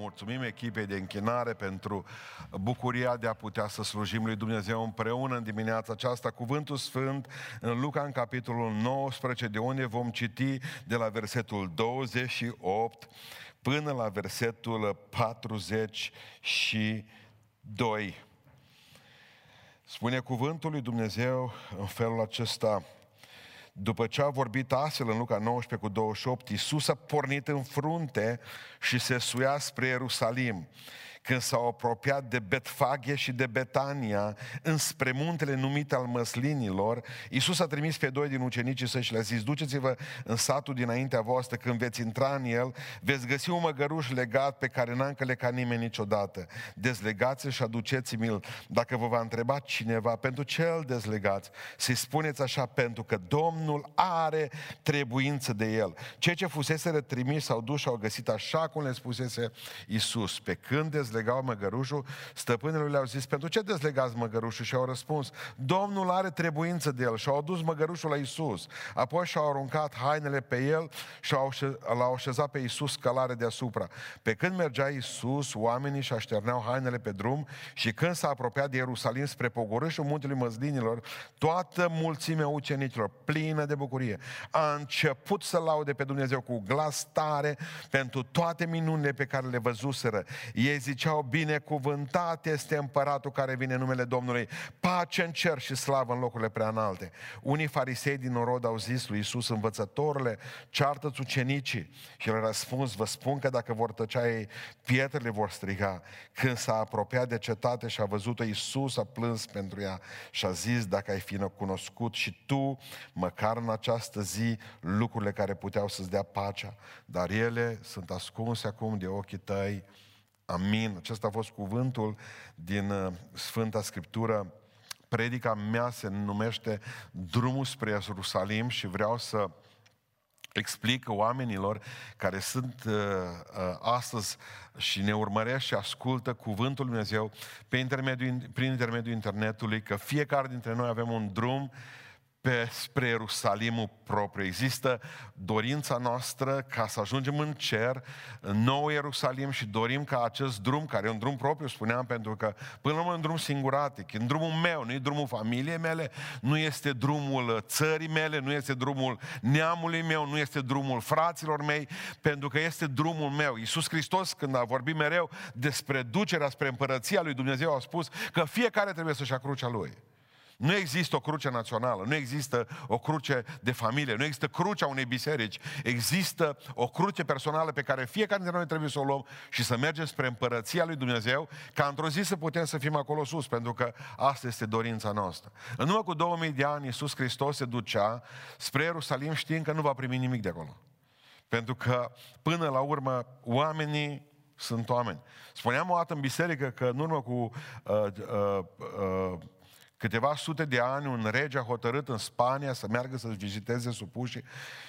mulțumim echipei de închinare pentru bucuria de a putea să slujim lui Dumnezeu împreună în dimineața aceasta. Cuvântul Sfânt în Luca, în capitolul 19, de unde vom citi de la versetul 28 până la versetul 42. Spune cuvântul lui Dumnezeu în felul acesta, după ce a vorbit astfel în Luca 19 cu 28, Iisus a pornit în frunte și se suia spre Ierusalim când s-au apropiat de Betfaghe și de Betania, înspre muntele numit al măslinilor, Iisus a trimis pe doi din ucenicii săi și le-a zis, duceți-vă în satul dinaintea voastră, când veți intra în el, veți găsi un măgăruș legat pe care n-a încălecat nimeni niciodată. Dezlegați-l și aduceți-mi-l. Dacă vă va întreba cineva, pentru ce îl dezlegați? Să-i spuneți așa, pentru că Domnul are trebuință de el. Cei ce fusese trimis s-au dus și au găsit așa cum le spusese Iisus. Pe când dezlegau măgărușul, stăpânele le-au zis, pentru ce dezlegați măgărușul? Și au răspuns, Domnul are trebuință de el. Și au adus măgărușul la Isus. Apoi și-au aruncat hainele pe el și l-au așezat pe Isus călare deasupra. Pe când mergea Isus, oamenii și așterneau hainele pe drum și când s-a apropiat de Ierusalim spre pogorâșul muntelui măzlinilor, toată mulțimea ucenicilor, plină de bucurie, a început să laude pe Dumnezeu cu glas tare pentru toate minunile pe care le văzuseră. Ei zice, ziceau, binecuvântat este împăratul care vine în numele Domnului, pace în cer și slavă în locurile prea înalte. Unii farisei din Orod au zis lui Iisus, învățătorule, ceartă-ți ucenicii. Și el a răspuns, vă spun că dacă vor tăcea ei, pietrele vor striga. Când s-a apropiat de cetate și a văzut-o, Iisus a plâns pentru ea și a zis, dacă ai fi cunoscut și tu, măcar în această zi, lucrurile care puteau să-ți dea pacea, dar ele sunt ascunse acum de ochii tăi Amin. Acesta a fost cuvântul din uh, Sfânta Scriptură. Predica mea se numește Drumul spre Ierusalim și vreau să explic oamenilor care sunt uh, uh, astăzi și ne urmăresc și ascultă cuvântul Lui Dumnezeu pe intermediul, prin intermediul internetului că fiecare dintre noi avem un drum pe, spre Ierusalimul propriu. Există dorința noastră ca să ajungem în cer, în nou Ierusalim și dorim ca acest drum, care e un drum propriu, spuneam, pentru că până la urmă un drum singuratic, în drumul meu, nu e drumul familiei mele, nu este drumul țării mele, nu este drumul neamului meu, nu este drumul fraților mei, pentru că este drumul meu. Iisus Hristos, când a vorbit mereu despre ducerea spre împărăția lui Dumnezeu, a spus că fiecare trebuie să-și ia crucea lui. Nu există o cruce națională, nu există o cruce de familie, nu există crucea unei biserici. Există o cruce personală pe care fiecare dintre noi trebuie să o luăm și să mergem spre împărăția lui Dumnezeu, ca într-o zi să putem să fim acolo sus, pentru că asta este dorința noastră. În urmă cu 2000 de ani, Iisus Hristos se ducea spre Ierusalim știind că nu va primi nimic de acolo. Pentru că, până la urmă, oamenii sunt oameni. Spuneam o dată în biserică că în urmă cu uh, uh, uh, câteva sute de ani, un rege a hotărât în Spania să meargă să-și viziteze supușii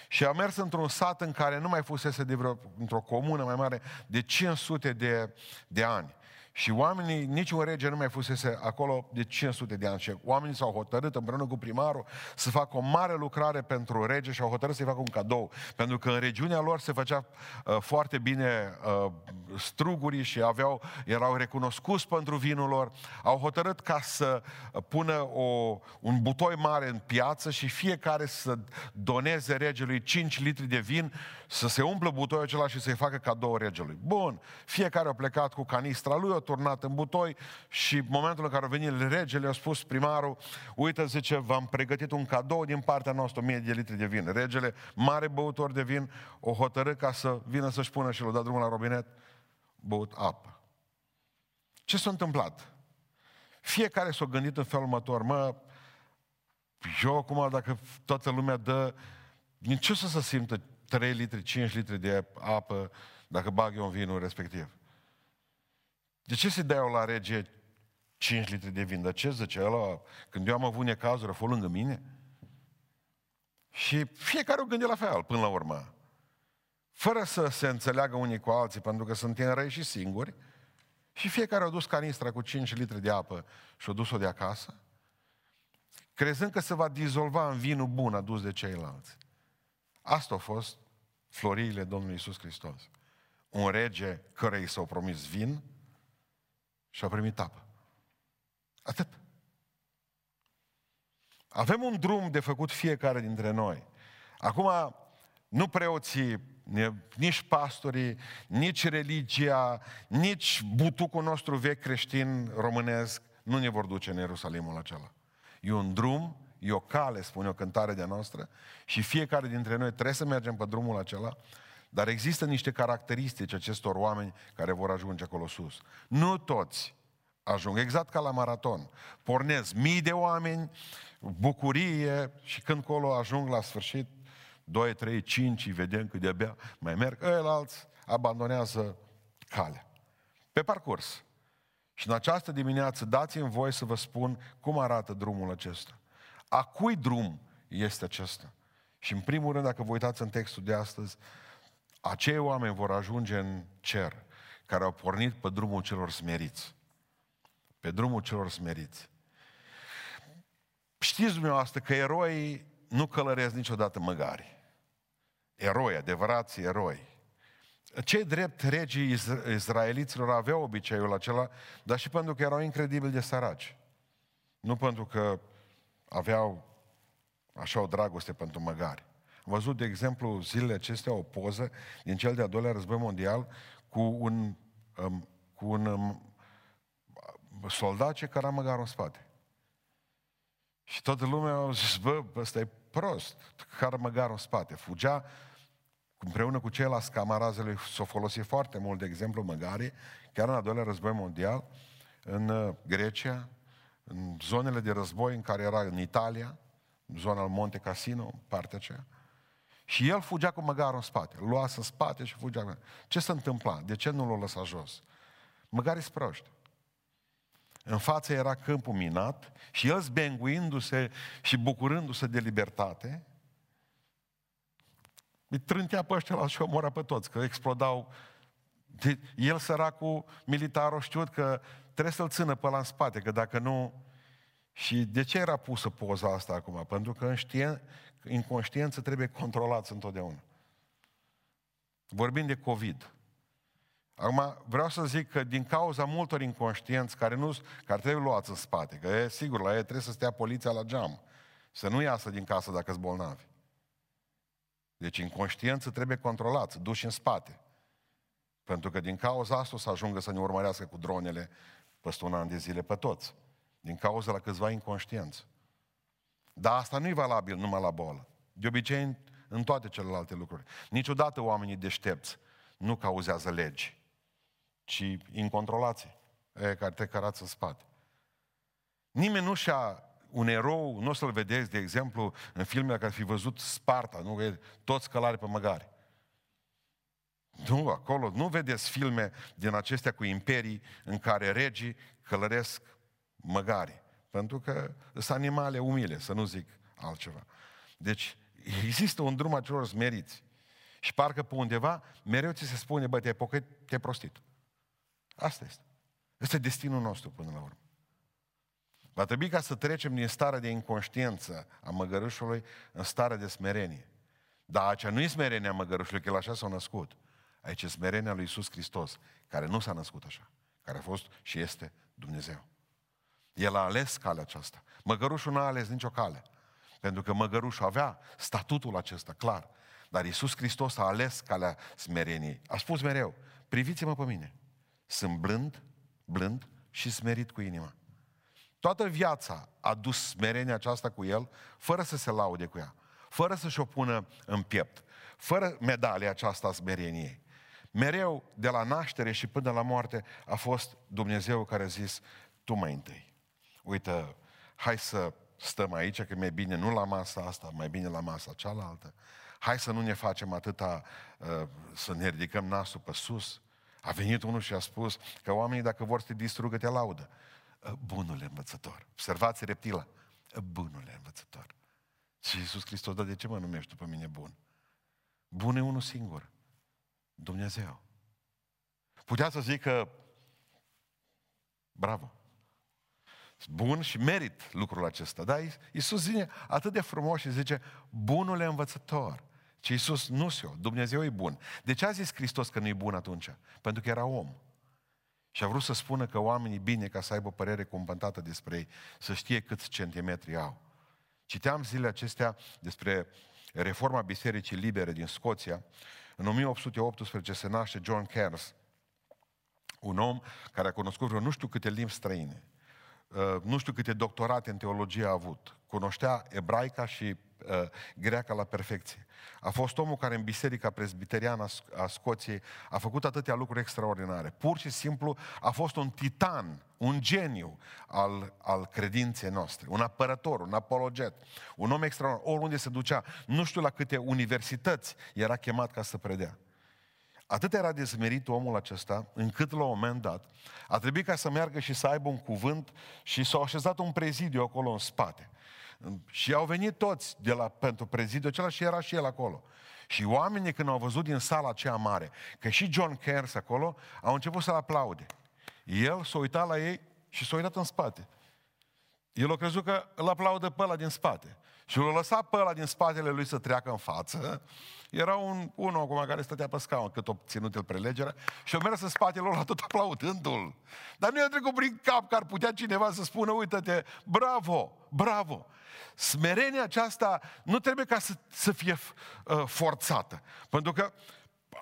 și a mers într-un sat în care nu mai fusese de vreo, într-o comună mai mare de 500 de, de ani. Și oamenii, niciun rege nu mai fusese acolo de 500 de ani. Și oamenii s-au hotărât împreună cu primarul să facă o mare lucrare pentru rege și au hotărât să-i facă un cadou. Pentru că în regiunea lor se făcea uh, foarte bine uh, strugurii și aveau, erau recunoscuți pentru vinul lor. Au hotărât ca să pună o, un butoi mare în piață și fiecare să doneze regelui 5 litri de vin, să se umplă butoiul acela și să-i facă cadou regelui. Bun, fiecare a plecat cu canistra lui, turnat în butoi și în momentul în care a venit regele, a spus primarul, uite, zice, v-am pregătit un cadou din partea noastră, 1000 de litri de vin. Regele, mare băutor de vin, o hotărât ca să vină să-și pună și l-a dat drumul la robinet, băut apă. Ce s-a întâmplat? Fiecare s-a gândit în felul următor, mă, eu acum, dacă toată lumea dă, din ce să se simtă 3 litri, 5 litri de apă dacă bag eu în vinul respectiv? De ce se dea la rege 5 litri de vin? Dar ce zice ăla? Când eu am avut necazuri, a fost lângă mine? Și fiecare o gânde la fel, până la urmă. Fără să se înțeleagă unii cu alții, pentru că suntem răi și singuri, și fiecare a dus canistra cu 5 litri de apă și a dus-o de acasă, crezând că se va dizolva în vinul bun adus de ceilalți. Asta a fost floriile Domnului Isus Hristos. un rege care i s-au promis vin și a primit apă. Atât. Avem un drum de făcut fiecare dintre noi. Acum, nu preoții, nici pastorii, nici religia, nici butucul nostru vechi creștin românesc nu ne vor duce în Ierusalimul acela. E un drum, e o cale, spune o cântare de-a noastră, și fiecare dintre noi trebuie să mergem pe drumul acela, dar există niște caracteristici acestor oameni care vor ajunge acolo sus. Nu toți ajung, exact ca la maraton. Pornesc mii de oameni, bucurie și când colo ajung la sfârșit, 2, 3, 5, îi vedem că de-abia mai merg, alți abandonează calea. Pe parcurs. Și în această dimineață dați-mi voi să vă spun cum arată drumul acesta. A cui drum este acesta? Și în primul rând, dacă vă uitați în textul de astăzi, acei oameni vor ajunge în cer, care au pornit pe drumul celor smeriți. Pe drumul celor smeriți. Știți dumneavoastră că eroii nu călăresc niciodată măgari. Eroi, adevărați eroi. Cei drept regii izraeliților aveau obiceiul acela, dar și pentru că erau incredibil de săraci. Nu pentru că aveau așa o dragoste pentru măgari. Am văzut, de exemplu, zilele acestea o poză din cel de-al doilea război mondial cu un, um, cu un um, soldat ce căra măgarul în spate. Și toată lumea a zis, bă, ăsta e prost, care măgarul în spate. Fugea împreună cu ceilalți camarazele s-o folosi foarte mult, de exemplu, măgare, chiar în al doilea război mondial, în uh, Grecia, în zonele de război în care era în Italia, în zona al Monte Cassino, partea aceea. Și el fugea cu măgarul în spate. Îl lua în spate și fugea. Ce se întâmpla? De ce nu l-a lăsat jos? Măgarii proști. În față era câmpul minat și el zbenguindu-se și bucurându-se de libertate, îi trântea pe ăștia și omora pe toți, că explodau. De, el, săracul, militarul, știut că trebuie să-l țină pe la în spate, că dacă nu... Și de ce era pusă poza asta acum? Pentru că în știen, inconștiență trebuie controlați întotdeauna. Vorbim de COVID. Acum, vreau să zic că din cauza multor inconștienți care, nu, care trebuie luați în spate, că e sigur, la ei trebuie să stea poliția la geam, să nu iasă din casă dacă sunt bolnavi. Deci inconștiență trebuie controlați, duși în spate. Pentru că din cauza asta o să ajungă să ne urmărească cu dronele peste un an de zile pe toți. Din cauza la câțiva inconștienți. Dar asta nu e valabil numai la bolă. De obicei în toate celelalte lucruri. Niciodată oamenii deștepți nu cauzează legi ci incontrolați, e, care te cărați în spate. Nimeni nu și-a un erou, nu o să-l vedeți, de exemplu, în filmele care fi văzut Sparta, nu? E toți călare pe măgari. Nu, acolo, nu vedeți filme din acestea cu imperii în care regii călăresc măgari. Pentru că sunt animale umile, să nu zic altceva. Deci, există un drum a celor smeriți. Și parcă pe undeva mereu ți se spune, bă, te-ai pocăit, te-ai prostit. Asta este. Este destinul nostru până la urmă. Va trebui ca să trecem din starea de inconștiență a măgărușului în starea de smerenie. Dar acea nu e smerenia măgărușului, că el așa s-a născut. Aici e smerenia lui Iisus Hristos, care nu s-a născut așa, care a fost și este Dumnezeu. El a ales calea aceasta. Măgărușul nu a ales nicio cale. Pentru că măgărușul avea statutul acesta, clar. Dar Iisus Hristos a ales calea smereniei. A spus mereu, priviți-mă pe mine. Sunt blând, blând și smerit cu inima. Toată viața a dus smerenia aceasta cu el, fără să se laude cu ea, fără să-și o pună în piept, fără medalia aceasta a smereniei. Mereu, de la naștere și până la moarte, a fost Dumnezeu care a zis, tu mai întâi. Uite, hai să stăm aici, că mai bine nu la masa asta, mai bine la masa cealaltă. Hai să nu ne facem atâta, uh, să ne ridicăm nasul pe sus. A venit unul și a spus că oamenii dacă vor să te distrugă, te laudă. Ă, bunule învățător. Observați reptila. Ă, bunule învățător. Și Iisus Hristos, dar de ce mă numești tu pe mine bun? Bun e unul singur. Dumnezeu. Putea să zic că bravo. Bun și merit lucrul acesta. Dar Iisus zine atât de frumos și zice, bunule învățător. ci Iisus nu se Dumnezeu e bun. De ce a zis Hristos că nu e bun atunci? Pentru că era om. Și a vrut să spună că oamenii bine ca să aibă părere cumpăntată despre ei, să știe câți centimetri au. Citeam zilele acestea despre reforma Bisericii Libere din Scoția. În 1818 se naște John Cairns, un om care a cunoscut vreo nu știu câte limbi străine, uh, nu știu câte doctorate în teologie a avut, cunoștea ebraica și uh, greaca la perfecție. A fost omul care în Biserica Presbiteriană a Scoției a făcut atâtea lucruri extraordinare. Pur și simplu a fost un titan, un geniu al, al credinței noastre, un apărător, un apologet, un om extraordinar. Oriunde se ducea, nu știu la câte universități era chemat ca să predea. Atât era de smerit omul acesta, încât la un moment dat a trebuit ca să meargă și să aibă un cuvânt și s-a așezat un prezidiu acolo în spate. Și au venit toți de la, pentru prezidiu acela și era și el acolo. Și oamenii când au văzut din sala aceea mare că și John Cares acolo, au început să-l aplaude. El s-a uitat la ei și s-a uitat în spate. El a crezut că îl aplaudă pe ăla din spate. Și l-a lăsat pe ăla din spatele lui să treacă în față. Era un, unul acum care stătea pe scaun cât o ținut el prelegerea și o mers în spatele lor tot aplaudându-l. Dar nu i-a trecut prin cap că ar putea cineva să spună, uite-te, bravo, bravo. Smerenia aceasta nu trebuie ca să, să fie uh, forțată. Pentru că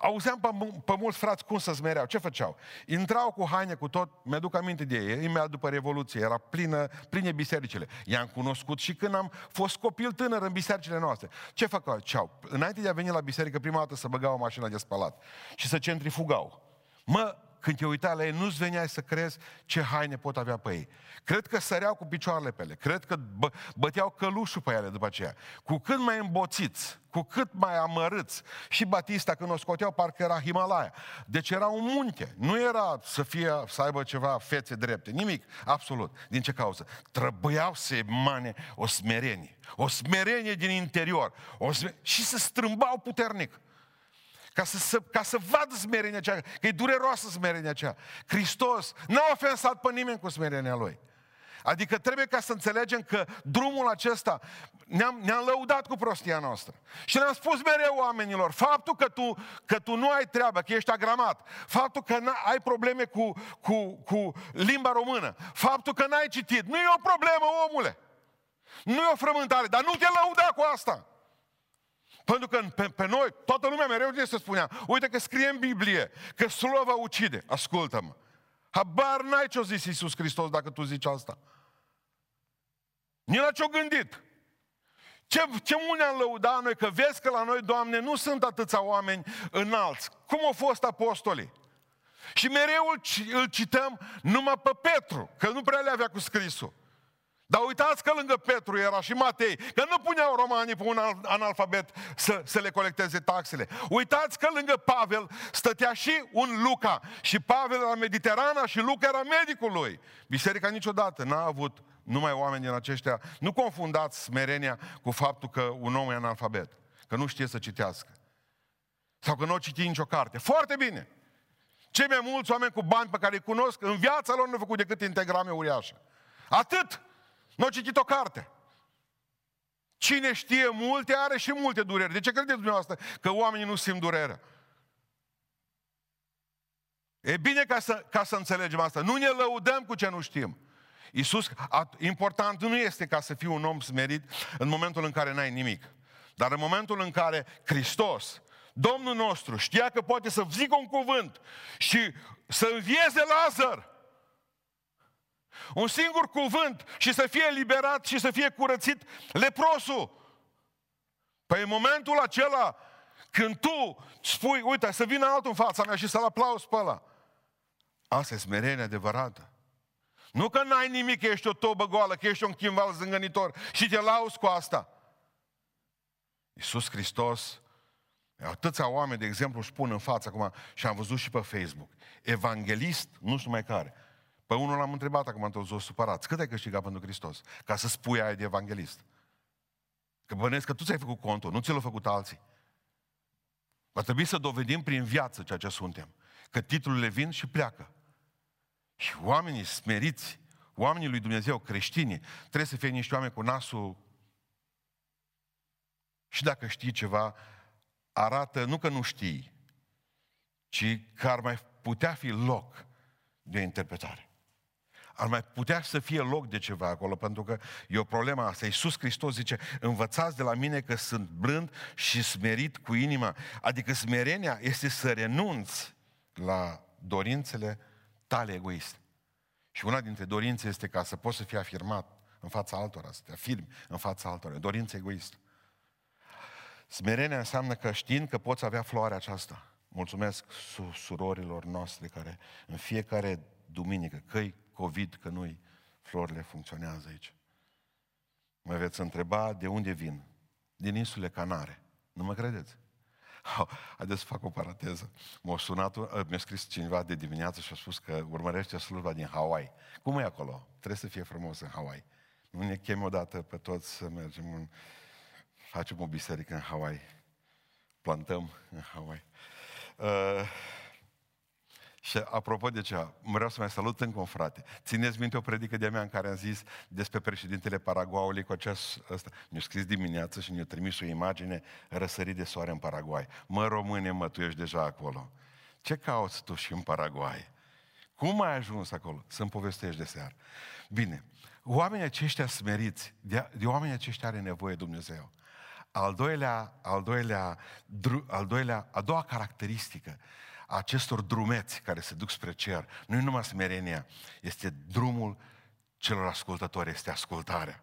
auzeam pe, pe mulți frați cum să smereau. Ce făceau? Intrau cu haine, cu tot, mi-aduc aminte de ei, imediat după Revoluție, era plină, pline bisericile. I-am cunoscut și când am fost copil tânăr în bisericile noastre. Ce făceau? Înainte de a veni la biserică, prima dată să băgau o mașină de spălat și să centrifugau. Mă, când te uitai la ei, nu-ți veneai să crezi ce haine pot avea pe ei. Cred că săreau cu picioarele pe ele, cred că bă, băteau călușul pe ele după aceea. Cu cât mai îmboțiți, cu cât mai amărâți. Și Batista, când o scoteau, parcă era Himalaya. Deci era un munte. Nu era să fie, să aibă ceva fețe drepte. Nimic. Absolut. Din ce cauză? Trebuiau să emane o smerenie. O smerenie din interior. O smerenie, și să strâmbau puternic. Ca să, să, ca să vadă smerenia aceea, că e dureroasă smerenia aceea. Hristos n-a ofensat pe nimeni cu smerenia Lui. Adică trebuie ca să înțelegem că drumul acesta ne-am, ne-am lăudat cu prostia noastră. Și ne-am spus mereu oamenilor, faptul că tu, că tu nu ai treabă, că ești agramat, faptul că ai probleme cu, cu, cu limba română, faptul că n-ai citit, nu e o problemă, omule. Nu e o frământare, dar nu te lăuda cu asta. Pentru că pe, pe noi, toată lumea mereu ce să spunea, uite că scrie în Biblie că slova ucide. Ascultă-mă. Habar n-ai ce-o zis Iisus Hristos dacă tu zici asta. Nici la ce-o gândit. Ce, ce mult ne-am lăudat noi, că vezi că la noi, Doamne, nu sunt atâția oameni înalți. Cum au fost apostolii? Și mereu îl, îl cităm numai pe Petru, că nu prea le avea cu scrisul. Dar uitați că lângă Petru era și Matei, că nu puneau romanii pe un analfabet să, să le colecteze taxele. Uitați că lângă Pavel stătea și un Luca. Și Pavel era Mediterana și Luca era medicul lui. Biserica niciodată n-a avut numai oameni din aceștia. Nu confundați smerenia cu faptul că un om e analfabet, că nu știe să citească. Sau că nu o citi nicio carte. Foarte bine! Cei mai mulți oameni cu bani pe care îi cunosc, în viața lor nu au făcut decât integrame uriașe. Atât! Nu a citit o carte. Cine știe multe, are și multe dureri. De ce credeți dumneavoastră că oamenii nu simt durerea? E bine ca să, ca să înțelegem asta. Nu ne lăudăm cu ce nu știm. Iisus, important nu este ca să fii un om smerit în momentul în care n-ai nimic. Dar în momentul în care Hristos, Domnul nostru, știa că poate să zică un cuvânt și să învieze Lazar, un singur cuvânt și să fie eliberat și să fie curățit leprosul. Păi în momentul acela, când tu spui, uite, să vină altul în fața mea și să-l aplauzi pe ăla. Asta e smerenie adevărată. Nu că n-ai nimic, că ești o tobă goală, că ești un chimval zângănitor și te lauzi cu asta. Iisus Hristos, atâția oameni, de exemplu, își pun în față acum, și am văzut și pe Facebook, evanghelist, nu știu mai care, pe unul l-am întrebat acum toți o supărați. Cât ai câștigat pentru Hristos? Ca să spui aia de evanghelist. Că bănesc că tu ți-ai făcut contul, nu ți l-au făcut alții. Va trebui să dovedim prin viață ceea ce suntem. Că titlurile vin și pleacă. Și oamenii smeriți, oamenii lui Dumnezeu, creștini, trebuie să fie niște oameni cu nasul și dacă știi ceva, arată nu că nu știi, ci că ar mai putea fi loc de o interpretare. Ar mai putea să fie loc de ceva acolo, pentru că e o problemă asta. Iisus Hristos zice, învățați de la mine că sunt blând și smerit cu inima. Adică smerenia este să renunți la dorințele tale egoiste. Și una dintre dorințe este ca să poți să fii afirmat în fața altora, să te afirmi în fața altora. Dorință egoistă. Smerenia înseamnă că știind că poți avea floarea aceasta. Mulțumesc surorilor noastre care în fiecare duminică, că COVID, că nu-i, florile funcționează aici. Mă veți întreba de unde vin. Din insule Canare. Nu mă credeți? Haideți să fac o paranteză. M-a sunat, mi-a scris cineva de dimineață și a spus că urmărește slujba din Hawaii. Cum e acolo? Trebuie să fie frumos în Hawaii. Nu ne chem odată pe toți să mergem în... Facem o biserică în Hawaii. Plantăm în Hawaii. Uh, și apropo de ce, vreau să mai salut încă un frate. Țineți minte o predică de-a mea în care am zis despre președintele Paraguayului cu acest ăsta. Mi-a scris dimineață și mi-a trimis o imagine răsărit de soare în Paraguay. Mă, române, mă, tu ești deja acolo. Ce cauți tu și în Paraguay? Cum ai ajuns acolo? Să-mi povestești de seară. Bine, oamenii aceștia smeriți, de, de oamenii aceștia are nevoie Dumnezeu. Al doilea, al doilea, dru, al doilea, a doua caracteristică a acestor drumeți care se duc spre cer, nu e numai smerenia, este drumul celor ascultători, este ascultarea.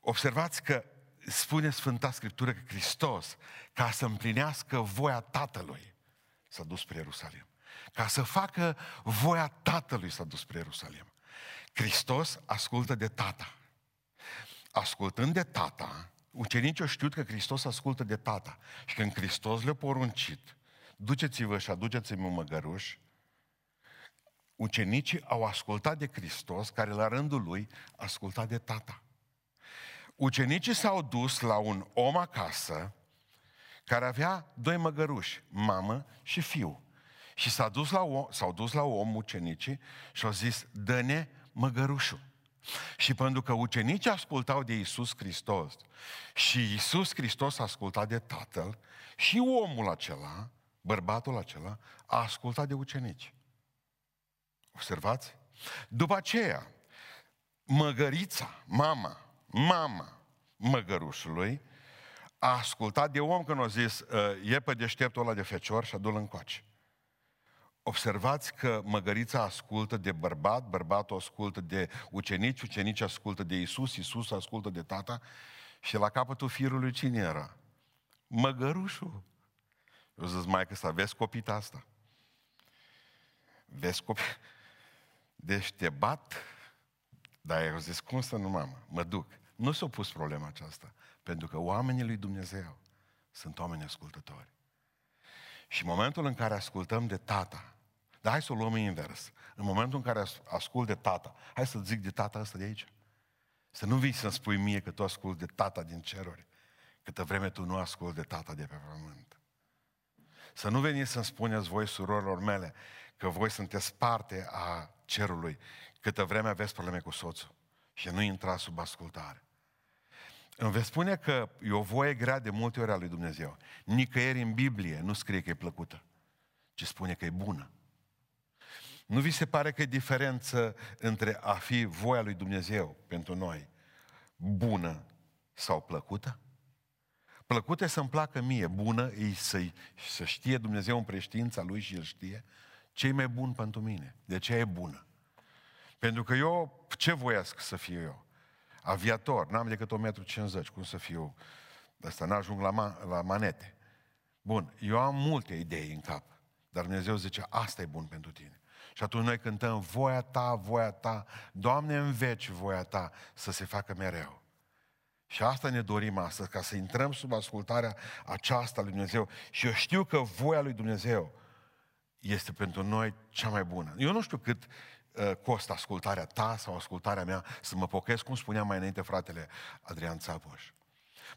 Observați că spune Sfânta Scriptură că Hristos, ca să împlinească voia Tatălui, s-a dus spre Ierusalim. Ca să facă voia Tatălui s-a dus spre Ierusalim. Hristos ascultă de Tata. Ascultând de Tata, ucenicii au știut că Hristos ascultă de Tata. Și când Hristos le-a poruncit, duceți-vă și aduceți-mi un măgăruș, ucenicii au ascultat de Hristos, care la rândul lui asculta de Tata. Ucenicii s-au dus la un om acasă care avea doi măgăruși, mamă și fiu. Și s-a dus la om, s-au dus la om ucenicii și au zis, dă-ne măgărușul. Și pentru că ucenicii ascultau de Isus Hristos și Isus Hristos asculta de Tatăl și omul acela, bărbatul acela, a ascultat de ucenici. Observați? După aceea, măgărița, mama, mama măgărușului, a ascultat de om când a zis, e pe deșteptul ăla de fecior și adu-l încoace. Observați că măgărița ascultă de bărbat, bărbatul ascultă de ucenici, ucenici ascultă de Isus, Isus ascultă de tata și la capătul firului cine era? Măgărușul. Eu zic, mai că să vezi copita asta. Vezi copii. Deci te bat, dar eu zis, cum să nu, mamă? Mă duc. Nu s-a pus problema aceasta, pentru că oamenii lui Dumnezeu sunt oameni ascultători. Și în momentul în care ascultăm de tata, dar hai să o luăm invers. În momentul în care ascult de tata, hai să zic de tata ăsta de aici. Să nu vii să-mi spui mie că tu asculti de tata din ceruri, câtă vreme tu nu asculti de tata de pe pământ. Să nu veniți să-mi spuneți voi, surorilor mele, că voi sunteți parte a cerului, câtă vreme aveți probleme cu soțul și nu intra sub ascultare. Îmi veți spune că e o voie grea de multe ori a lui Dumnezeu. Nicăieri în Biblie nu scrie că e plăcută, ci spune că e bună. Nu vi se pare că e diferență între a fi voia lui Dumnezeu pentru noi bună sau plăcută? Plăcută e să-mi placă mie, bună e să, să știe Dumnezeu în preștiința Lui și El știe ce e mai bun pentru mine. De ce e bună? Pentru că eu, ce voiesc să fiu eu? Aviator, n-am decât 1,50 m, cum să fiu? Asta n-ajung la, ma- la manete. Bun, eu am multe idei în cap, dar Dumnezeu zice, asta e bun pentru tine. Și atunci noi cântăm, voia ta, voia ta, Doamne, în veci voia ta să se facă mereu. Și asta ne dorim astăzi, ca să intrăm sub ascultarea aceasta lui Dumnezeu. Și eu știu că voia lui Dumnezeu este pentru noi cea mai bună. Eu nu știu cât uh, costă ascultarea ta sau ascultarea mea să mă pochez, cum spunea mai înainte fratele Adrian Țapoș.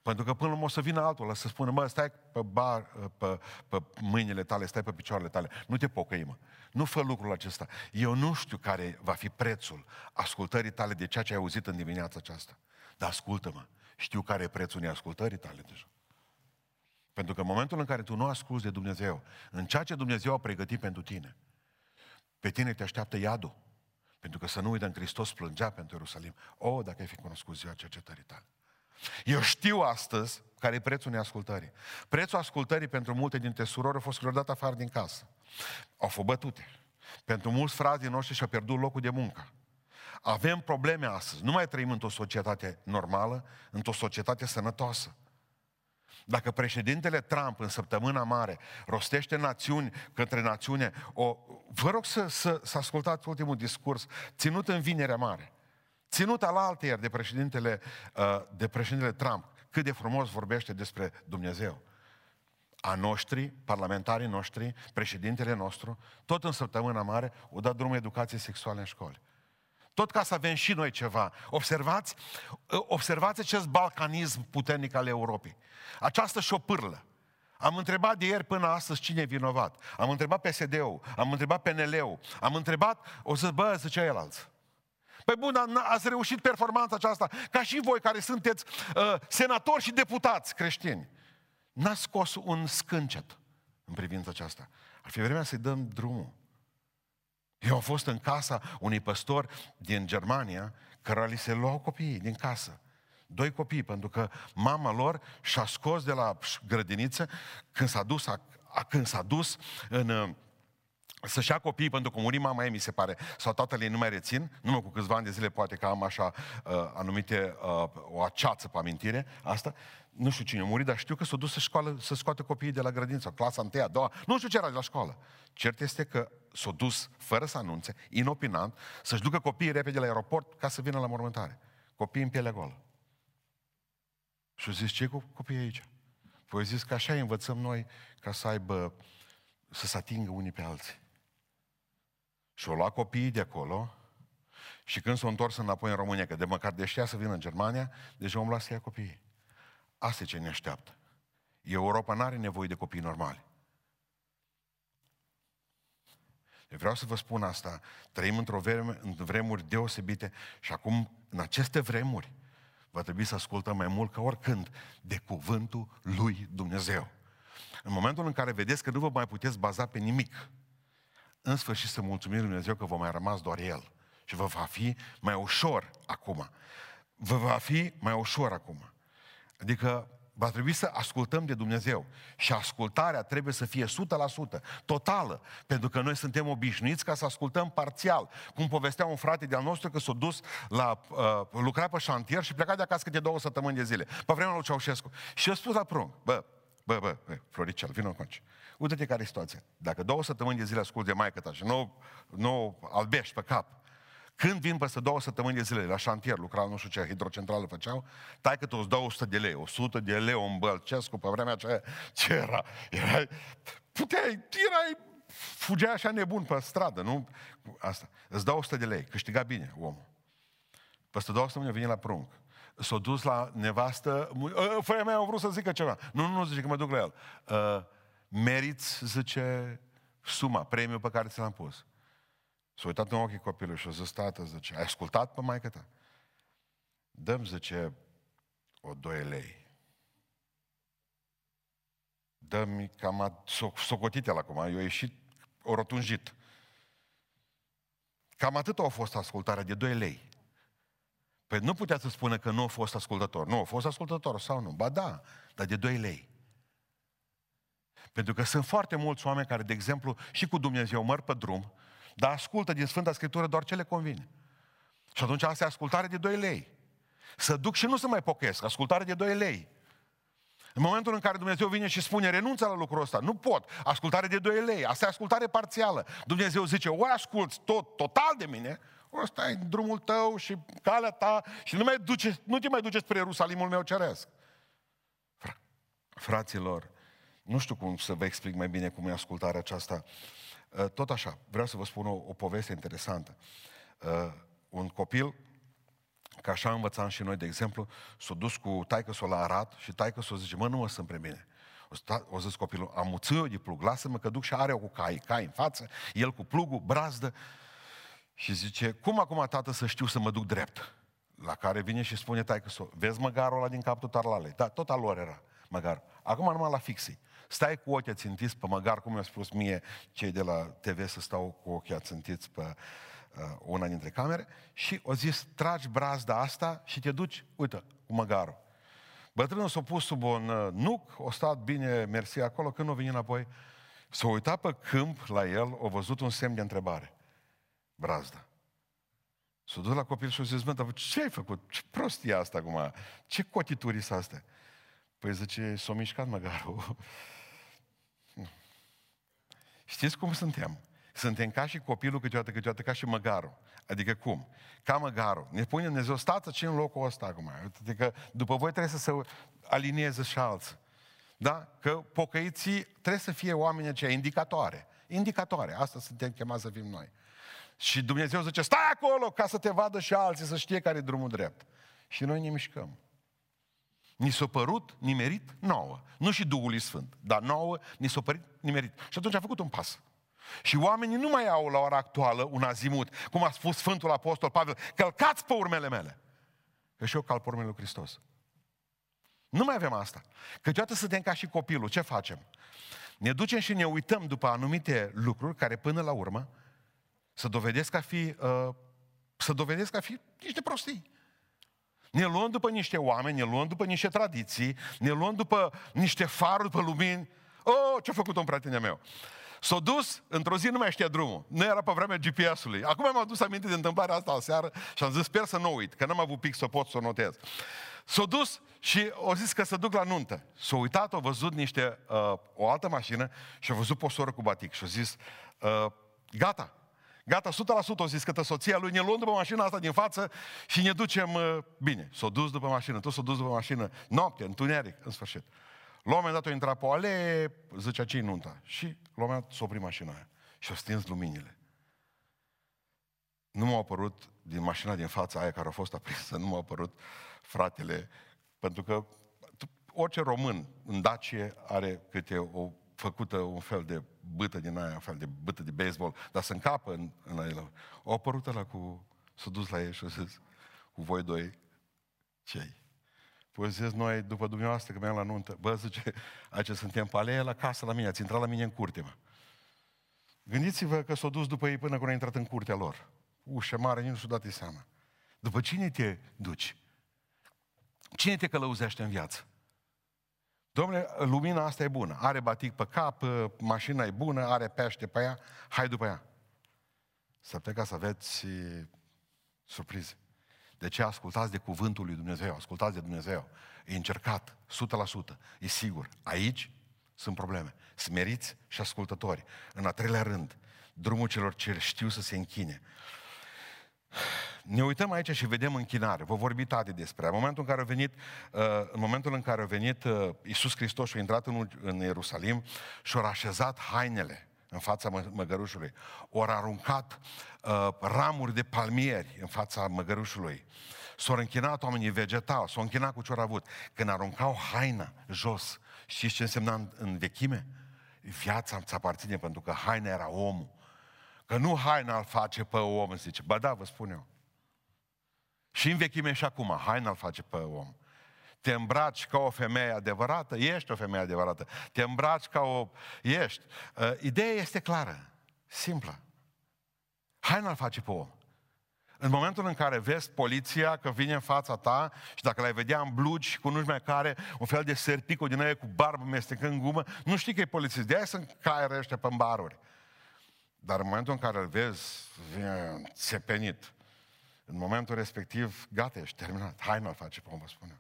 Pentru că până la urmă o să vină altul să spună, mă, stai pe, bar, pe, pe mâinile tale, stai pe picioarele tale, nu te pocăi, mă. Nu fă lucrul acesta. Eu nu știu care va fi prețul ascultării tale de ceea ce ai auzit în dimineața aceasta. Dar ascultă-mă, știu care e prețul neascultării tale deja. Pentru că în momentul în care tu nu asculți de Dumnezeu, în ceea ce Dumnezeu a pregătit pentru tine, pe tine te așteaptă iadul. Pentru că să nu uităm, Hristos plângea pentru Ierusalim. O, oh, dacă ai fi cunoscut ziua cercetării tale. Eu știu astăzi care e prețul neascultării. Prețul ascultării pentru multe dintre surori a fost că dat afară din casă. Au fost bătute. Pentru mulți frații noștri și-au pierdut locul de muncă. Avem probleme astăzi. Nu mai trăim într-o societate normală, într-o societate sănătoasă. Dacă președintele Trump în săptămâna mare rostește națiuni către națiune, o, vă rog să, să, să ascultați ultimul discurs ținut în vinerea mare, ținut al altăieri de președintele, uh, de președintele Trump, cât de frumos vorbește despre Dumnezeu. A noștri, parlamentarii noștri, președintele nostru, tot în săptămâna mare, o dat drumul educației sexuale în școli. Tot ca să avem și noi ceva. Observați, observați acest balcanism puternic al Europei. Această șopârlă. Am întrebat de ieri până astăzi cine e vinovat. Am întrebat PSD-ul, am întrebat PNL-ul, am întrebat, o să, bă, zicea el alții. Păi bun, ați reușit performanța aceasta, ca și voi care sunteți uh, senatori și deputați creștini. N-ați scos un scâncet în privința aceasta. Ar fi vremea să-i dăm drumul. Eu am fost în casa unui păstor din Germania, care li se luau copiii din casă. Doi copii, pentru că mama lor și-a scos de la grădiniță când s-a dus, a, a, când s-a dus în, să-și ia copiii pentru că muri mama ei, mi se pare, sau tatăl ei nu mai rețin, numai cu câțiva ani de zile poate că am așa uh, anumite, uh, o aceață pe amintire, asta, nu știu cine a murit, dar știu că s-a dus să, școală, să scoate copiii de la grădință, clasa 1 a doua, nu știu ce era de la școală. Cert este că s-a dus, fără să anunțe, inopinant, să-și ducă copiii repede la aeroport ca să vină la mormântare. Copiii în piele golă. Și au zis, ce cu copiii aici? Păi zis că așa învățăm noi ca să aibă, să se atingă unii pe alții. Și au luat copiii de acolo și când s-au întors înapoi în România, că de măcar deștea să vină în Germania, deja om luat să ia copiii. Asta e ce ne așteaptă. Europa nu are nevoie de copii normali. Eu vreau să vă spun asta. Trăim într-o vreme, în vremuri deosebite și acum, în aceste vremuri, va trebui să ascultăm mai mult ca oricând de cuvântul lui Dumnezeu. În momentul în care vedeți că nu vă mai puteți baza pe nimic, în sfârșit să mulțumim lui Dumnezeu că vă mai rămas doar El. Și vă va fi mai ușor acum. Vă va fi mai ușor acum. Adică va trebui să ascultăm de Dumnezeu. Și ascultarea trebuie să fie 100%, totală, pentru că noi suntem obișnuiți ca să ascultăm parțial. Cum povestea un frate de-al nostru că s-a dus la uh, lucra pe șantier și pleca de acasă câte două săptămâni de zile, pe vremea lui Ceaușescu. Și a spus la prunc, bă, bă, bă, bă Floricel, vină încoace. Uite-te care e situația. Dacă două săptămâni de zile ascult de maică ta și nu, nu albești pe cap, când vin peste două săptămâni de zile la șantier, lucrau nu știu ce hidrocentrală făceau, tai că tu 200 de lei, 100 de lei un bălcescu pe vremea aceea, ce era? Erai, puteai, erai, fugea așa nebun pe stradă, nu? Asta. Îți dau 100 de lei, câștiga bine omul. Peste două săptămâni vine la prunc. S-a dus la nevastă, femeia mea a vrut să zică ceva. Nu, nu, nu, zice că mă duc la el. Uh, meriți, zice, suma, premiul pe care ți l-am pus. S-a uitat în ochii copilului și a zis, tată, zice, ai ascultat pe maică ta? Dăm, zice, o doi lei. Dă-mi cam socotit el acum, eu ieșit, o rotunjit. Cam atât a fost ascultarea de 2 lei. Păi nu putea să spună că nu a fost ascultător. Nu, a fost ascultător sau nu? Ba da, dar de 2 lei. Pentru că sunt foarte mulți oameni care, de exemplu, și cu Dumnezeu măr pe drum dar ascultă din Sfânta Scriptură doar ce le convine. Și atunci asta e ascultare de 2 lei. Să duc și nu să mai pocăiesc, ascultare de 2 lei. În momentul în care Dumnezeu vine și spune, renunță la lucrul ăsta, nu pot, ascultare de 2 lei, asta e ascultare parțială. Dumnezeu zice, o asculți tot, total de mine, ăsta e drumul tău și calea ta și nu, mai duce, nu te mai duce spre Ierusalimul meu ceresc. Fraților, nu știu cum să vă explic mai bine cum e ascultarea aceasta. Uh, tot așa, vreau să vă spun o, o poveste interesantă. Uh, un copil, ca așa învățam și noi, de exemplu, s-a dus cu taică s-o la Arat și taică s-o zice, mă, nu mă sunt prea bine. O, sta, o zis copilul, am eu de plug, lasă-mă că duc și are cu cai, cai în față, el cu plugul, brazdă. Și zice, cum acum, tată, să știu să mă duc drept? La care vine și spune taică s-o, vezi măgarul ăla din capul tarlalei? Da, tot al lor era. măgar. Acum numai la fixii. Stai cu ochii țintiți pe măgar, cum mi-a spus mie cei de la TV să stau cu ochii țintiți pe uh, una dintre camere și o zis, tragi brazda asta și te duci, uite, cu măgarul. Bătrânul s-a pus sub un uh, nuc, o stat bine, mersi acolo, când o vine înapoi, s-a uitat pe câmp la el, a văzut un semn de întrebare. Brazda. S-a dus la copil și a zis, mă, dar ce ai făcut? Ce prostie asta acum? Ce cotituri sunt astea? Păi zice, s-a mișcat măgarul. Știți cum suntem? Suntem ca și copilul câteodată, câteodată ca și măgarul. Adică cum? Ca măgarul. Ne pune Dumnezeu, stați ce în locul ăsta acum. Adică după voi trebuie să se alinieze și alții. Da? Că pocăiții trebuie să fie oameni aceia indicatoare. Indicatoare. Asta suntem chemați să fim noi. Și Dumnezeu zice, stai acolo ca să te vadă și alții, să știe care e drumul drept. Și noi ne mișcăm. Ni s-a părut nimerit nouă. Nu și Duhului Sfânt, dar nouă ni s-a părut nimerit. Și atunci a făcut un pas. Și oamenii nu mai au la ora actuală un azimut, cum a spus Sfântul Apostol Pavel, călcați pe urmele mele. Că și eu calc pe urmele lui Hristos. Nu mai avem asta. Câteodată suntem ca și copilul. Ce facem? Ne ducem și ne uităm după anumite lucruri care până la urmă să dovedesc a fi, uh, să dovedesc a fi niște prostii. Ne luăm după niște oameni, ne luăm după niște tradiții, ne luăm după niște faruri, după lumini. Oh, ce-a făcut un prieten meu? S-a dus, într-o zi nu mai știa drumul. Nu era pe vremea GPS-ului. Acum mi-am adus aminte de întâmplarea asta seară și am zis, sper să nu uit, că n-am avut pic să pot să o notez. S-a dus și o zis că să duc la nuntă. S-a uitat, a văzut niște, uh, o altă mașină și a văzut o soră cu batic și a zis, uh, gata, Gata, 100% o zis că soția lui, ne luăm după mașina asta din față și ne ducem uh, bine. S-a dus după mașină, tot s-a dus după mașină, noapte, întuneric, în sfârșit. La un moment dat o intra pe o alee, zicea ce nunta. Și la un moment dat s-a oprit mașina aia și a stins luminile. Nu m-a apărut din mașina din fața aia care a fost aprinsă, nu m-a apărut fratele, pentru că orice român în Dacie are câte o făcută un fel de bâtă din aia, un fel de bâtă de baseball, dar să încapă în, în el. O apărut ăla cu... S-a dus la ei și a zis, cu voi doi, cei? Păi zis, noi, după dumneavoastră, că mi-am la nuntă, bă, zice, aici suntem pe aleea la casă la mine, ați intrat la mine în curte, mă. Gândiți-vă că s-a dus după ei până când a intrat în curtea lor. Ușă mare, nici nu și-a dat seama. După cine te duci? Cine te călăuzește în viață? Domnule, lumina asta e bună. Are batic pe cap, mașina e bună, are pește pe ea, hai după ea. Să pleca să aveți surprize. De ce ascultați de cuvântul lui Dumnezeu? Ascultați de Dumnezeu. E încercat, 100%. E sigur. Aici sunt probleme. Smeriți și ascultători. În a treilea rând, drumul celor ce știu să se închine. Ne uităm aici și vedem închinare. Vă vorbi tati despre. În momentul în care a venit, uh, în momentul în care a venit uh, Iisus Hristos și a intrat în, în Ierusalim și a așezat hainele în fața măgărușului. Ori aruncat uh, ramuri de palmieri în fața măgărușului. S-au închinat oamenii vegetali, s-au închinat cu ce au avut. Când aruncau haina jos, știți ce însemna în, în vechime? Viața îți aparține pentru că haina era omul. Că nu haina îl face pe om, zice. Ba da, vă spun eu. Și în vechime și acum, haina îl face pe om. Te îmbraci ca o femeie adevărată, ești o femeie adevărată. Te îmbraci ca o... ești. Uh, ideea este clară, simplă. Haina îl face pe om. În momentul în care vezi poliția că vine în fața ta și dacă l-ai vedea în blugi cu nu mai care, un fel de serpico din aia cu barbă mestecând gumă, nu știi că e polițist. De aia sunt caiere ăștia pe baruri. Dar în momentul în care îl vezi, vine țepenit. În momentul respectiv, gata, ești terminat. Haina îl face pe om, vă spun eu.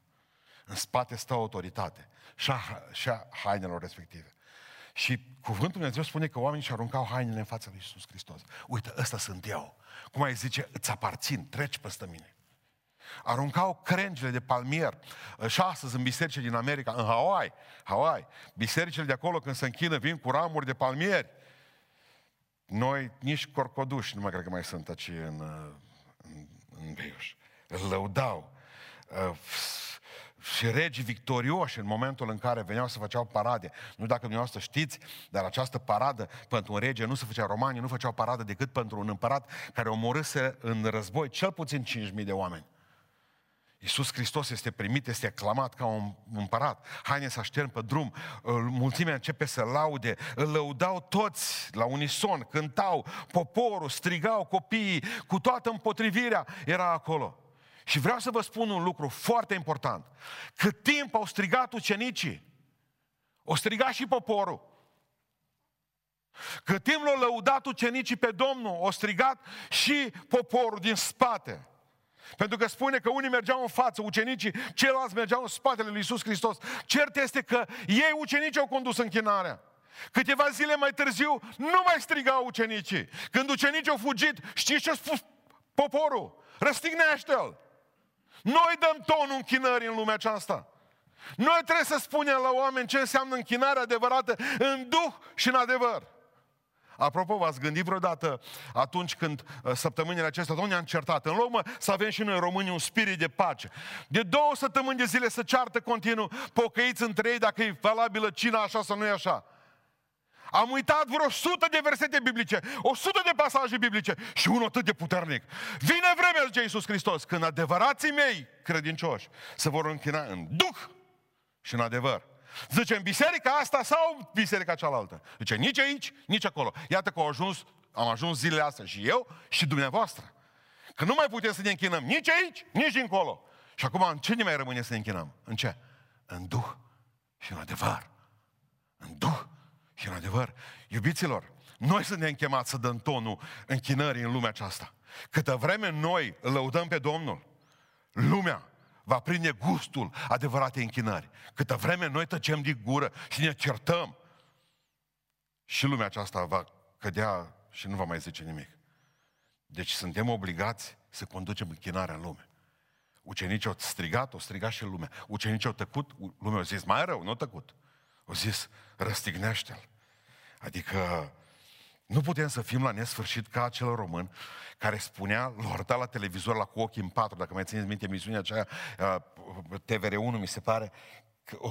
În spate stă autoritate și a, și a hainelor respective. Și cuvântul Dumnezeu spune că oamenii și aruncau hainele în fața lui Iisus Hristos. Uite, ăsta sunt eu. Cum ai zice, îți aparțin, treci peste mine. Aruncau crengile de palmier. Și astăzi în bisericile din America, în Hawaii, Hawaii, bisericile de acolo când se închină vin cu ramuri de palmieri. Noi nici corcoduși nu mai cred că mai sunt aici în, în, în Beiuș. Îl lăudau. Uh, și regii victorioși în momentul în care veneau să făceau parade. Nu știu dacă dumneavoastră știți, dar această paradă pentru un rege nu se făcea romanii, nu făceau paradă decât pentru un împărat care omorâse în război cel puțin 5.000 de oameni. Iisus Hristos este primit, este aclamat ca un împărat. Haine să aștern pe drum. Mulțimea începe să laude. Îl lăudau toți la unison, cântau, poporul, strigau copiii, cu toată împotrivirea era acolo. Și vreau să vă spun un lucru foarte important. Cât timp au strigat ucenicii, o striga și poporul. Cât timp l-au lăudat ucenicii pe Domnul, o strigat și poporul din spate. Pentru că spune că unii mergeau în față, ucenicii, ceilalți mergeau în spatele lui Isus Hristos. Cert este că ei, ucenicii, au condus închinarea. Câteva zile mai târziu, nu mai strigau ucenicii. Când ucenicii au fugit, știți ce a spus poporul? Răstignește-l! Noi dăm tonul închinării în lumea aceasta. Noi trebuie să spunem la oameni ce înseamnă închinare adevărată în duh și în adevăr. Apropo, v-ați gândit vreodată atunci când uh, săptămânile acestea tot ne-am certat în loc să avem și noi românii un spirit de pace. De două săptămâni de zile să ceartă continuu pocăiți între ei dacă e valabilă cina așa sau nu e așa. Am uitat vreo 100 de versete biblice, 100 de pasaje biblice și unul atât de puternic. Vine vremea, zice Iisus Hristos, când adevărații mei credincioși se vor închina în duh și în adevăr. Zice, în biserica asta sau biserica cealaltă? Zice, nici aici, nici acolo. Iată că au ajuns, am ajuns zilele astea și eu și dumneavoastră. Că nu mai putem să ne închinăm nici aici, nici încolo. Și acum în ce ne mai rămâne să ne închinăm? În ce? În duh și în adevăr. În duh și în adevăr. Iubiților, noi să ne închemați să dăm tonul închinării în lumea aceasta. Câtă vreme noi îl lăudăm pe Domnul, lumea va prinde gustul adevăratei închinări. Câtă vreme noi tăcem din gură și ne certăm, și lumea aceasta va cădea și nu va mai zice nimic. Deci suntem obligați să conducem închinarea în lume. Ucenicii au strigat, au strigat și lumea. Ucenicii au tăcut, lumea au zis, mai rău, nu au tăcut. Au zis, răstignește-l. Adică nu putem să fim la nesfârșit ca acel român care spunea, l la televizor la cu ochii în patru, dacă mai țineți minte emisiunea aceea, uh, TVR1 mi se pare,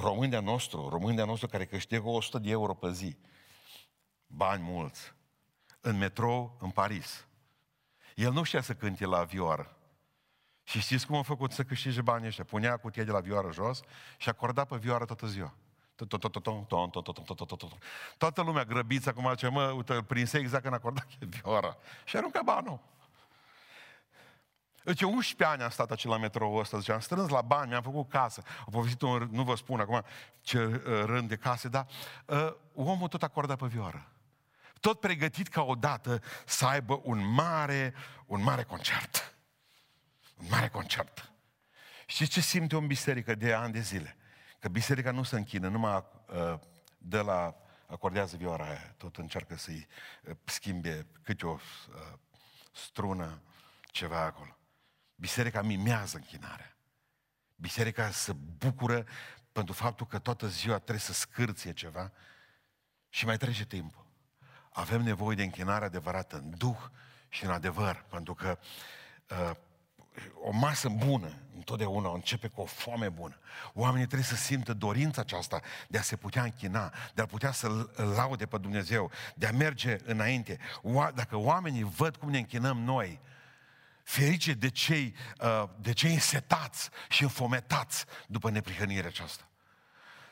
român de nostru, român de nostru care câștigă 100 de euro pe zi, bani mulți, în metrou în Paris. El nu știa să cânte la vioară. Și știți cum a făcut să câștige banii ăștia? Punea cutia de la vioară jos și acorda pe vioară toată ziua. Toată lumea grăbiți acum ce mă, uite, îl prinse exact când acorda vioara. Și arunca banul. Deci 11 ani am stat acela la metrou ăsta, zice, am strâns la bani, mi-am făcut casă. Am povestit un, nu vă spun acum ce uh, rând de case, dar uh, omul tot acorda pe vioară. Tot pregătit ca odată să aibă un mare, un mare concert. Un mare concert. Și ce simte o biserică de ani de zile? Că biserica nu se închină, numai uh, de la acordează vioara aia, tot încearcă să-i uh, schimbe câte o uh, strună, ceva acolo. Biserica mimează închinarea. Biserica se bucură pentru faptul că toată ziua trebuie să scârție ceva și mai trece timpul. Avem nevoie de închinare adevărată în duh și în adevăr, pentru că uh, o masă bună întotdeauna începe cu o foame bună. Oamenii trebuie să simtă dorința aceasta de a se putea închina, de a putea să laude pe Dumnezeu, de a merge înainte. Dacă oamenii văd cum ne închinăm noi, ferice de cei, uh, de cei însetați și înfometați după neprihănirea aceasta.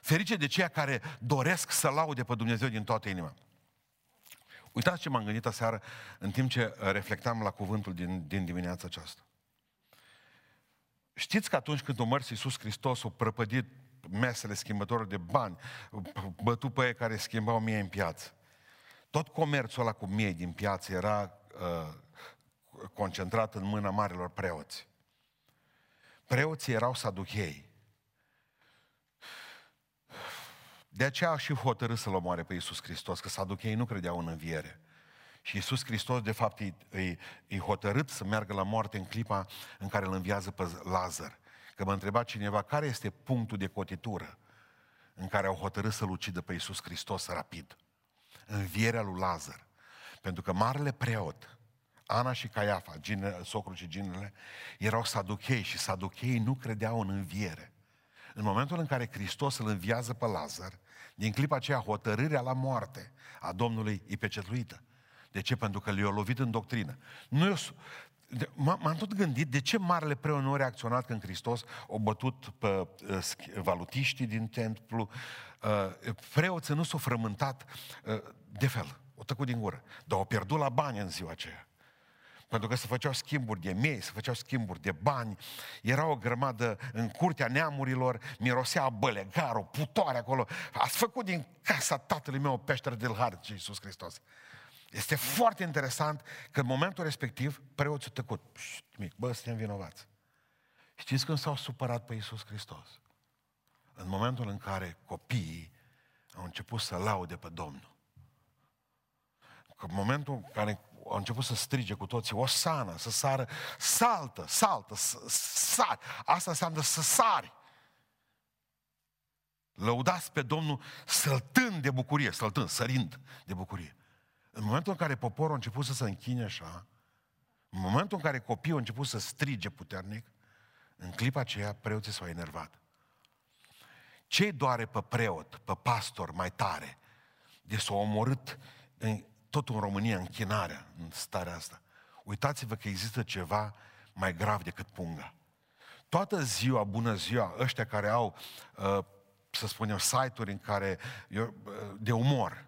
Ferice de cei care doresc să laude pe Dumnezeu din toată inima. Uitați ce m-am gândit aseară în timp ce reflectam la cuvântul din, din dimineața aceasta. Știți că atunci când o mărs Iisus Hristos o prăpădit mesele schimbătoare de bani, bătut pe ei care schimbau mie în piață. Tot comerțul ăla cu mie din piață era uh, concentrat în mâna marilor preoți. Preoții erau saduchei. De aceea și hotărât să-L omoare pe Iisus Hristos, că saduchei nu credeau în înviere. Și Iisus Hristos, de fapt, e, e, e hotărât să meargă la moarte în clipa în care îl înviază pe Lazar. Că mă întreba cineva, care este punctul de cotitură în care au hotărât să-L ucidă pe Iisus Hristos rapid? Învierea lui Lazar. Pentru că marele preot, Ana și Caiafa, gine, socrul și ginele, erau saduchei și saduchei nu credeau în înviere. În momentul în care Hristos îl înviază pe Lazar, din clipa aceea hotărârea la moarte a Domnului e pecetluită. De ce? Pentru că le-a lovit în doctrină. Nu de- m- m-am tot gândit de ce marele preot nu a reacționat când Hristos a bătut pe uh, sch- valutiștii din templu. Uh, preoții nu s-au frământat uh, de fel, o tăcut din gură, dar au pierdut la bani în ziua aceea. Pentru că se făceau schimburi de miei, se făceau schimburi de bani, era o grămadă în curtea neamurilor, mirosea bălegarul, putoare acolo. Ați făcut din casa tatălui meu o peșteră de har, zice Iisus Hristos. Este foarte interesant că în momentul respectiv preoții tăcut. Șt, mic, bă, suntem vinovați. Știți când s-au supărat pe Iisus Hristos? În momentul în care copiii au început să laude pe Domnul. Că în momentul în care au început să strige cu toții, o sană, să sară, saltă, saltă, s- sari. Asta înseamnă să sari. Lăudați pe Domnul săltând de bucurie, săltând, sărind de bucurie. În momentul în care poporul a început să se închine așa, în momentul în care copiii au început să strige puternic, în clipa aceea preoții s-au enervat. Ce doare pe preot, pe pastor mai tare, de s-a omorât în, tot în România închinarea în starea asta? Uitați-vă că există ceva mai grav decât punga. Toată ziua, bună ziua, ăștia care au, uh, să spunem, site-uri în care, eu, uh, de umor,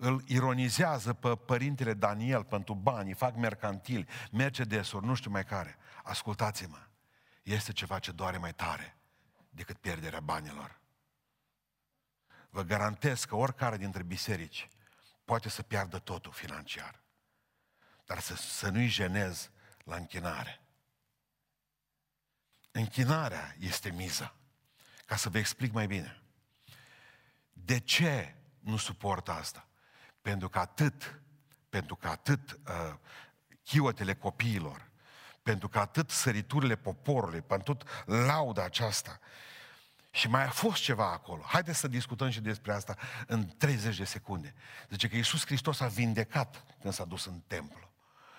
îl ironizează pe părintele Daniel pentru bani, fac mercantili, Mercedes-uri, nu știu mai care. Ascultați-mă, este ceva ce doare mai tare decât pierderea banilor. Vă garantez că oricare dintre biserici poate să piardă totul financiar. Dar să, să nu-i jenez la închinare. Închinarea este miza. Ca să vă explic mai bine. De ce nu suportă asta? Pentru că atât, pentru că atât uh, chiotele copiilor, pentru că atât săriturile poporului, pentru tot lauda aceasta, și mai a fost ceva acolo. Haideți să discutăm și despre asta în 30 de secunde. Zice că Iisus Hristos a vindecat când s-a dus în templu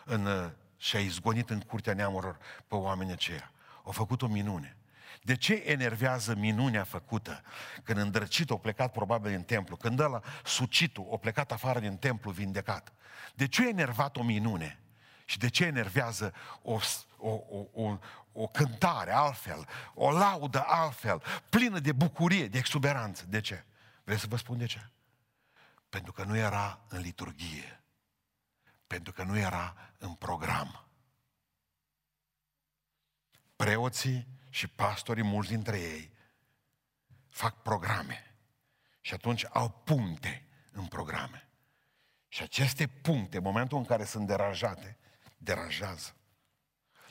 în, uh, și a izgonit în curtea neamurilor pe oamenii aceia. Au făcut o minune. De ce enervează minunea făcută când îndrăcit a plecat probabil din templu, când ăla sucitul a plecat afară din templu vindecat? De ce a enervat o minune? Și de ce enervează o, o, o, o, o cântare altfel, o laudă altfel, plină de bucurie, de exuberanță? De ce? Vreți să vă spun de ce? Pentru că nu era în liturghie. Pentru că nu era în program. Preoții și pastorii, mulți dintre ei, fac programe. Și atunci au puncte în programe. Și aceste puncte, în momentul în care sunt deranjate, deranjează.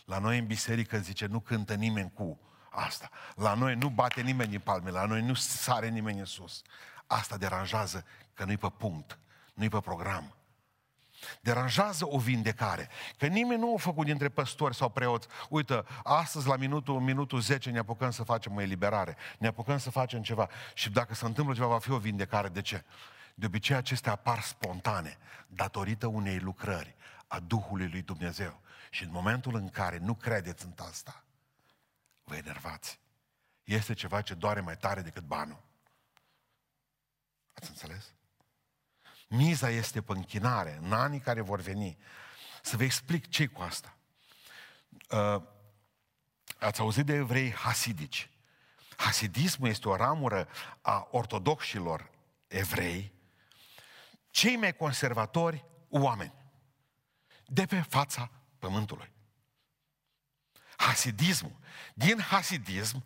La noi în biserică zice, nu cântă nimeni cu asta. La noi nu bate nimeni în palme, la noi nu sare nimeni în sus. Asta deranjează că nu-i pe punct, nu-i pe program. Deranjează o vindecare. Că nimeni nu a făcut dintre păstori sau preoți. Uite, astăzi la minutul, minutul 10 ne apucăm să facem o eliberare. Ne apucăm să facem ceva. Și dacă se întâmplă ceva, va fi o vindecare. De ce? De obicei acestea apar spontane, datorită unei lucrări a Duhului lui Dumnezeu. Și în momentul în care nu credeți în asta, vă enervați. Este ceva ce doare mai tare decât banul. Ați înțeles? Miza este pe închinare, în anii care vor veni. Să vă explic ce cu asta. Uh, ați auzit de evrei hasidici. Hasidismul este o ramură a ortodoxilor evrei, cei mai conservatori oameni de pe fața pământului. Hasidismul. Din hasidism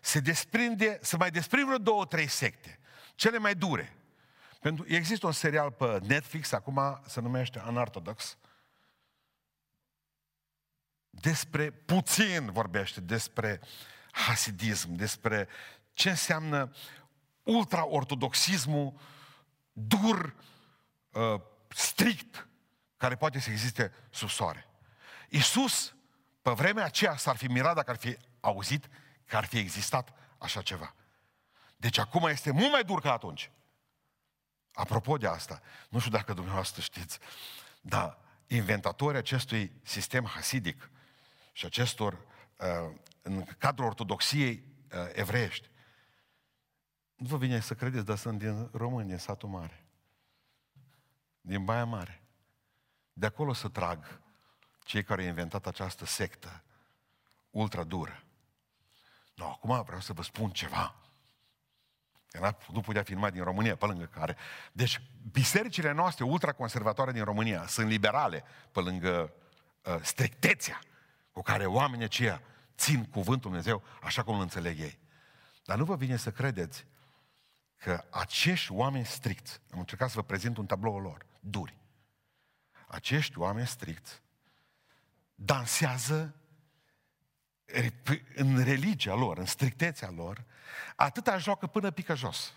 se desprinde, se mai desprind vreo două, trei secte. Cele mai dure. Pentru, există un serial pe Netflix, acum se numește Unorthodox, despre, puțin vorbește despre hasidism, despre ce înseamnă ultraortodoxismul dur, uh, strict, care poate să existe sub soare. Iisus, pe vremea aceea, s-ar fi mirat dacă ar fi auzit că ar fi existat așa ceva. Deci acum este mult mai dur ca atunci. Apropo de asta, nu știu dacă dumneavoastră știți, dar inventatorii acestui sistem hasidic și acestor, uh, în cadrul ortodoxiei uh, evreiești, nu vă vine să credeți, dar sunt din România, din satul mare. Din Baia Mare. De acolo să trag cei care au inventat această sectă ultra dură. No, acum vreau să vă spun ceva. Că nu putea filma din România, pe lângă care... Deci, bisericile noastre ultraconservatoare din România sunt liberale, pe lângă uh, strictețea cu care oamenii aceia țin cuvântul Dumnezeu așa cum îl înțeleg ei. Dar nu vă vine să credeți că acești oameni stricți, am încercat să vă prezint un tablou lor, duri, acești oameni stricți dansează în religia lor, în strictețea lor, atâta joacă până pică jos.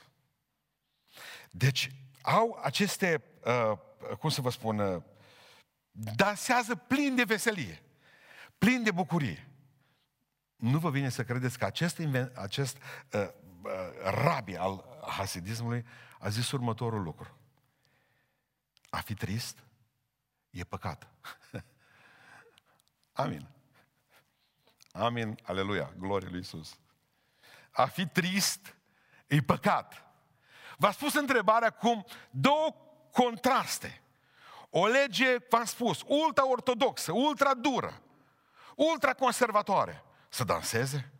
Deci au aceste, uh, cum să vă spun, uh, dansează plin de veselie, plin de bucurie. Nu vă vine să credeți că acest, acest uh, uh, rabi al hasidismului a zis următorul lucru. A fi trist e păcat. Amin. Amin, aleluia, glorie lui Isus. A fi trist e păcat. V-a spus întrebarea cum două contraste. O lege, v-am spus, ultra-ortodoxă, ultra-dură, ultra-conservatoare. Să danseze?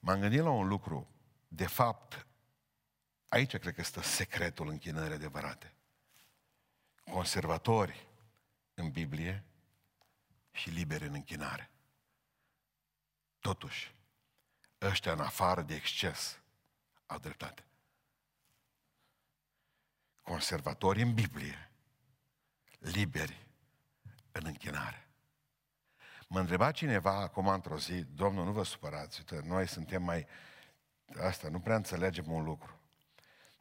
M-am gândit la un lucru. De fapt, aici cred că stă secretul închinării adevărate. Conservatori în Biblie și liberi în închinare. Totuși, ăștia în afară de exces au dreptate. Conservatori în Biblie, liberi în închinare. Mă întreba cineva acum într-o zi, Domnul, nu vă supărați, uite, noi suntem mai... Asta, nu prea înțelegem un lucru.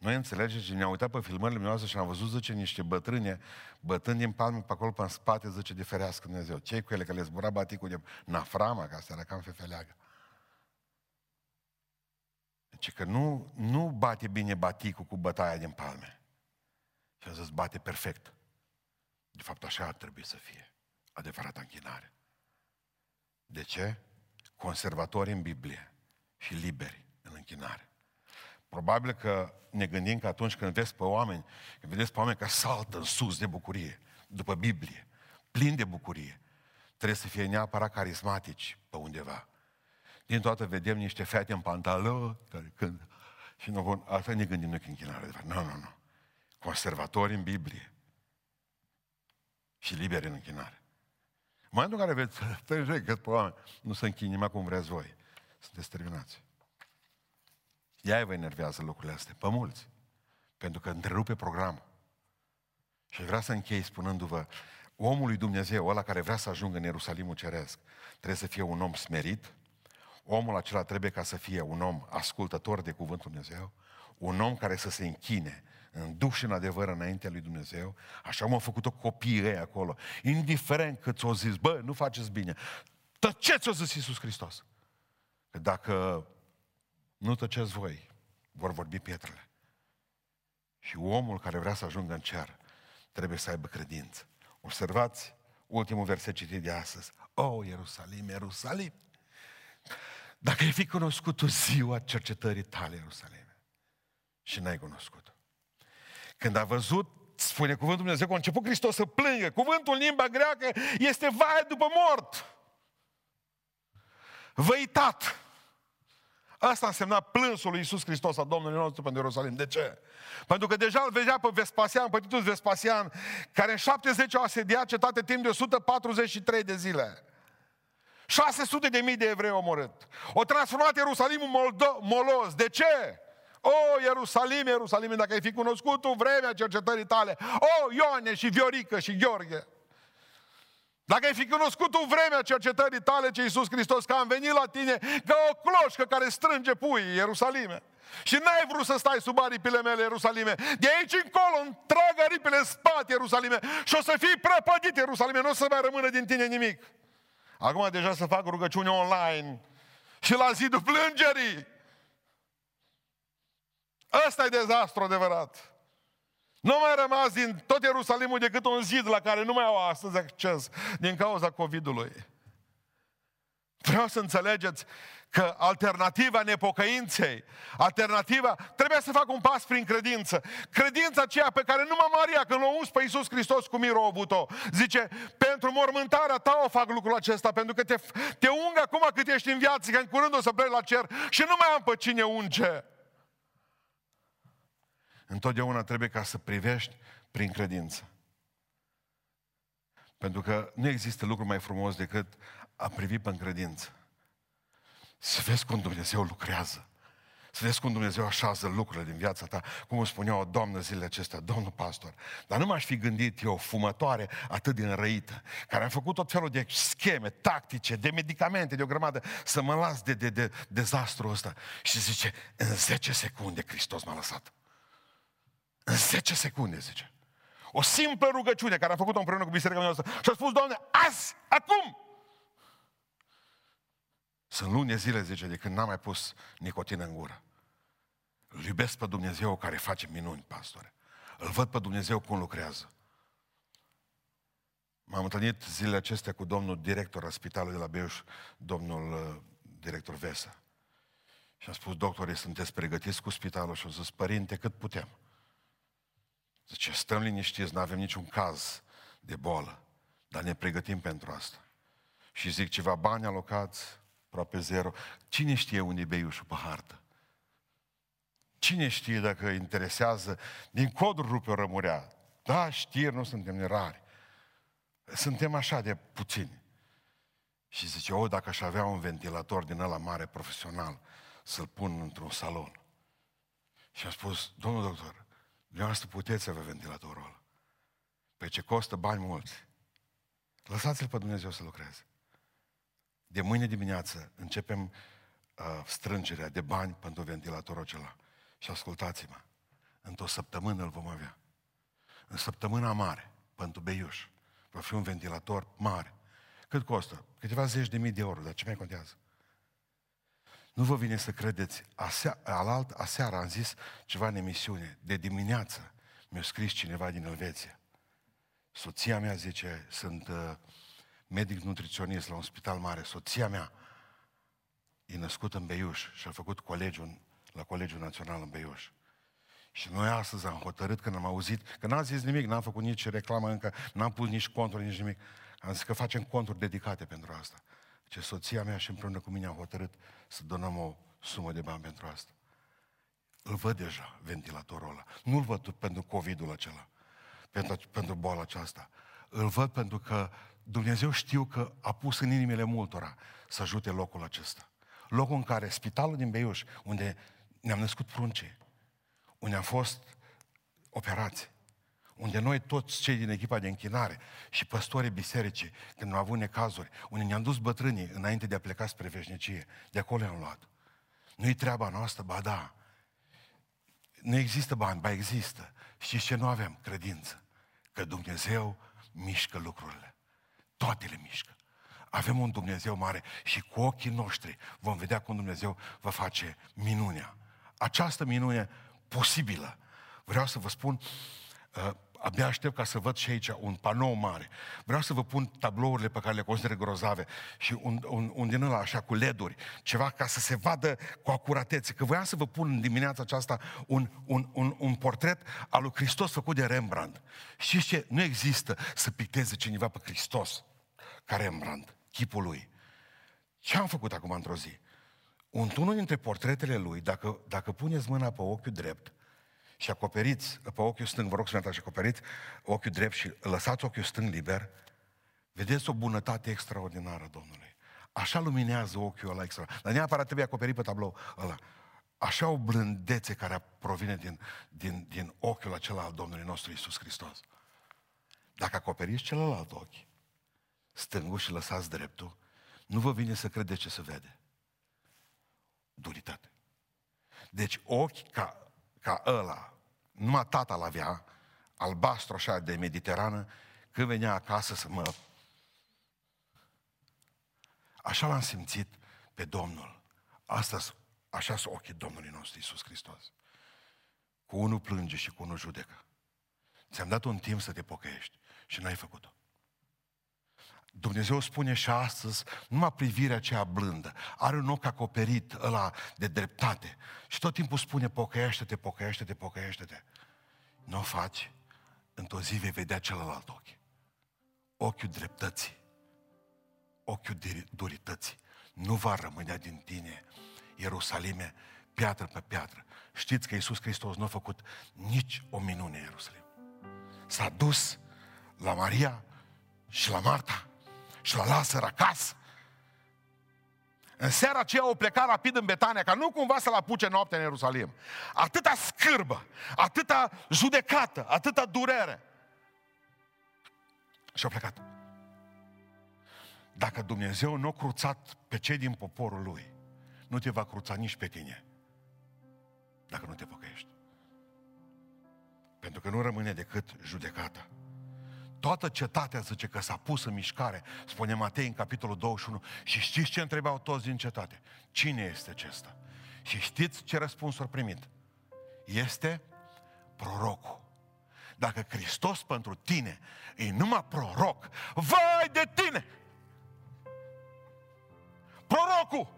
Noi înțelegeți, ne-am uitat pe filmările noastre și am văzut, zice, niște bătrâne, bătând din palme pe acolo, pe în spate, zice, de ferească Dumnezeu. Ce cu ele, că le zbura baticul de naframa, ca asta era cam fefeleagă. Deci că nu, nu bate bine baticul cu bătaia din palme. Și a zis, bate perfect. De fapt, așa ar trebui să fie. Adevărata închinare. De ce? Conservatori în Biblie și liberi în închinare. Probabil că ne gândim că atunci când vezi pe oameni, când vedeți pe oameni că saltă în sus de bucurie, după Biblie, plin de bucurie, trebuie să fie neapărat carismatici pe undeva. Din toată vedem niște fete în pantaloni care când și nu bun, asta ne gândim noi că închinare. Nu, nu, nu. Conservatori în Biblie și liberi în închinare. În momentul în care veți trece cât pe oameni, nu se închinima cum vreți voi. Sunteți terminați. Ea vă enervează lucrurile astea, pe mulți. Pentru că întrerupe programul. Și vrea să închei spunându-vă, omul lui Dumnezeu, ăla care vrea să ajungă în Ierusalimul Ceresc, trebuie să fie un om smerit, omul acela trebuie ca să fie un om ascultător de Cuvântul Dumnezeu, un om care să se închine în duș și în adevăr înaintea lui Dumnezeu, așa cum au făcut-o copiii ei acolo. Indiferent cât ți-o zis, bă, nu faceți bine. Tăceți, o zis Iisus Hristos. Că dacă nu tăceți voi, vor vorbi pietrele. Și omul care vrea să ajungă în cer trebuie să aibă credință. Observați ultimul verset citit de astăzi. O, oh, Ierusalim, Ierusalim! Dacă ai fi cunoscut tu ziua cercetării tale, Ierusalim, și n-ai cunoscut Când a văzut, spune cuvântul Dumnezeu, că a început Hristos să plângă. Cuvântul în limba greacă este vai după mort. Văitat. Asta însemna plânsul lui Iisus Hristos, a Domnului nostru pentru Ierusalim. De ce? Pentru că deja îl vedea pe Vespasian, pe Titus Vespasian, care în 70 au asediat cetate timp de 143 de zile. 600 de mii de evrei omorât. O transformat Ierusalimul moldo- molos. De ce? O, Ierusalim, Ierusalim, dacă ai fi cunoscut tu vremea cercetării tale. O, Ioane și Viorică și Gheorghe. Dacă ai fi cunoscut tu vremea cercetării tale, ce Iisus Hristos, că am venit la tine ca o cloșcă care strânge pui Ierusalime. Și n-ai vrut să stai sub aripile mele, Ierusalime. De aici încolo, întrag aripile în spate, Ierusalime. Și o să fii prăpădit, Ierusalime. Nu o să mai rămână din tine nimic. Acum deja să fac rugăciune online. Și la zidul plângerii. Ăsta e dezastru adevărat. Nu mai a rămas din tot Ierusalimul decât un zid la care nu mai au astăzi acces din cauza COVID-ului. Vreau să înțelegeți că alternativa nepocăinței, alternativa, trebuie să fac un pas prin credință. Credința aceea pe care numai Maria, când l-a uns pe Iisus Hristos cu mirul a avut-o, zice, pentru mormântarea ta o fac lucrul acesta, pentru că te, te ung acum cât ești în viață, că în curând o să pleci la cer și nu mai am pe cine unge. Întotdeauna trebuie ca să privești prin credință. Pentru că nu există lucru mai frumos decât a privi pe credință. Să vezi cum Dumnezeu lucrează. Să vezi cum Dumnezeu așează lucrurile din viața ta. Cum îmi spunea o doamnă zilele acestea, domnul pastor, dar nu m-aș fi gândit eu, fumătoare atât de înrăită, care am făcut tot felul de scheme, tactice, de medicamente, de o grămadă, să mă las de, de, de dezastru ăsta. Și zice, în 10 secunde Hristos m-a lăsat. În 10 secunde, zice. O simplă rugăciune care am făcut-o împreună cu biserica noastră. Și a spus, Doamne, azi, acum, sunt luni zile, zice, de când n-am mai pus nicotină în gură. Îl iubesc pe Dumnezeu care face minuni, pastore. Îl văd pe Dumnezeu cum lucrează. M-am întâlnit zilele acestea cu domnul director al spitalului de la Beiuș, domnul uh, director Vesa. Și am spus, doctorii, sunteți pregătiți cu spitalul? Și am zis, părinte, cât putem. Zice, stăm liniștiți, nu avem niciun caz de boală, dar ne pregătim pentru asta. Și zic, ceva bani alocați, aproape zero. Cine știe unde e beiușul pe hartă? Cine știe dacă interesează? Din codul rupe o rămurea. Da, știri, nu suntem rari. Suntem așa de puțini. Și zice, o, dacă aș avea un ventilator din ăla mare profesional, să-l pun într-un salon. Și am spus, domnul doctor, dumneavoastră puteți să avea ventilatorul ăla. Pe ce costă bani mulți. Lăsați-l pe Dumnezeu să lucreze. De mâine dimineață începem uh, strângerea de bani pentru ventilatorul acela. Și ascultați-mă, într-o săptămână îl vom avea. În săptămâna mare, pentru Beiuș, va fi un ventilator mare. Cât costă? Câteva zeci de mii de euro, dar ce mai contează? Nu vă vine să credeți, asea, alalt, aseară am zis ceva în emisiune, de dimineață mi-a scris cineva din Elveția. Soția mea zice, sunt uh, medic nutriționist la un spital mare, soția mea e născută în Beiuș și a făcut colegiul la Colegiul Național în Beiuș. Și noi astăzi am hotărât când am auzit, că n-am zis nimic, n-am făcut nici reclamă încă, n-am pus nici conturi, nici nimic. Am zis că facem conturi dedicate pentru asta. Ce soția mea și împreună cu mine am hotărât să donăm o sumă de bani pentru asta. Îl văd deja, ventilatorul ăla. Nu-l văd pentru COVID-ul acela, pentru, pentru boala aceasta. Îl văd pentru că Dumnezeu știu că a pus în inimile multora să ajute locul acesta. Locul în care, spitalul din Beiuș, unde ne-am născut pruncii, unde am fost operați, unde noi toți cei din echipa de închinare și păstorii bisericii, când am avut necazuri, unde ne-am dus bătrânii înainte de a pleca spre veșnicie, de acolo am luat. Nu-i treaba noastră, ba da. Nu există bani, ba există. Și ce nu avem? Credință. Că Dumnezeu mișcă lucrurile. Toate le mișcă. Avem un Dumnezeu mare și cu ochii noștri vom vedea cum Dumnezeu va face minunea. Această minune posibilă. Vreau să vă spun, uh, abia aștept ca să văd și aici un panou mare. Vreau să vă pun tablourile pe care le consider grozave și un, un, un din ăla așa cu leduri, ceva ca să se vadă cu acuratețe. Că voiam să vă pun în dimineața aceasta un, un, un, un portret al lui Hristos făcut de Rembrandt. Știți ce? Nu există să picteze cineva pe Hristos ca Rembrandt, chipul lui. Ce am făcut acum într-o zi? Unul dintre portretele lui, dacă, dacă puneți mâna pe ochiul drept și acoperiți pe ochiul stâng, vă rog să ne și acoperiți ochiul drept și lăsați ochiul stâng liber, vedeți o bunătate extraordinară Domnului. Așa luminează ochiul ăla extra. Dar neapărat trebuie acoperit pe tablou ăla. Așa o blândețe care provine din, din, din ochiul acela al Domnului nostru Isus Hristos. Dacă acoperiți celălalt ochi, stângul și lăsați dreptul, nu vă vine să credeți ce se vede. Duritate. Deci ochi ca, ca ăla, numai tata l-avea, albastru așa de mediterană, când venea acasă să mă... Așa l-am simțit pe Domnul. Asta așa sunt ochii Domnului nostru Iisus Hristos. Cu unul plânge și cu unul judecă. Ți-am dat un timp să te pocăiești și n-ai făcut-o. Dumnezeu spune și astăzi, numai privirea aceea blândă, are un ochi acoperit ăla de dreptate și tot timpul spune pocăiește-te, pocăiește-te, pocăiește-te. Nu o faci, într-o zi vei vedea celălalt ochi. Ochiul dreptății, ochiul durității. Nu va rămâne din tine, Ierusalime, piatră pe piatră. Știți că Iisus Hristos nu a făcut nici o minune în Ierusalim. S-a dus la Maria și la Marta și la Lazar acasă. În seara aceea au plecat rapid în Betania, ca nu cumva să-l apuce noaptea în Ierusalim. Atâta scârbă, atâta judecată, atâta durere. Și au plecat. Dacă Dumnezeu nu a cruțat pe cei din poporul Lui, nu te va cruța nici pe tine, dacă nu te pocăiești. Pentru că nu rămâne decât judecata. Toată cetatea zice că s-a pus în mișcare, spune Matei în capitolul 21. Și știți ce întrebau toți din cetate? Cine este acesta? Și știți ce răspuns au primit? Este prorocul. Dacă Hristos pentru tine e numai proroc, vai de tine! Prorocul!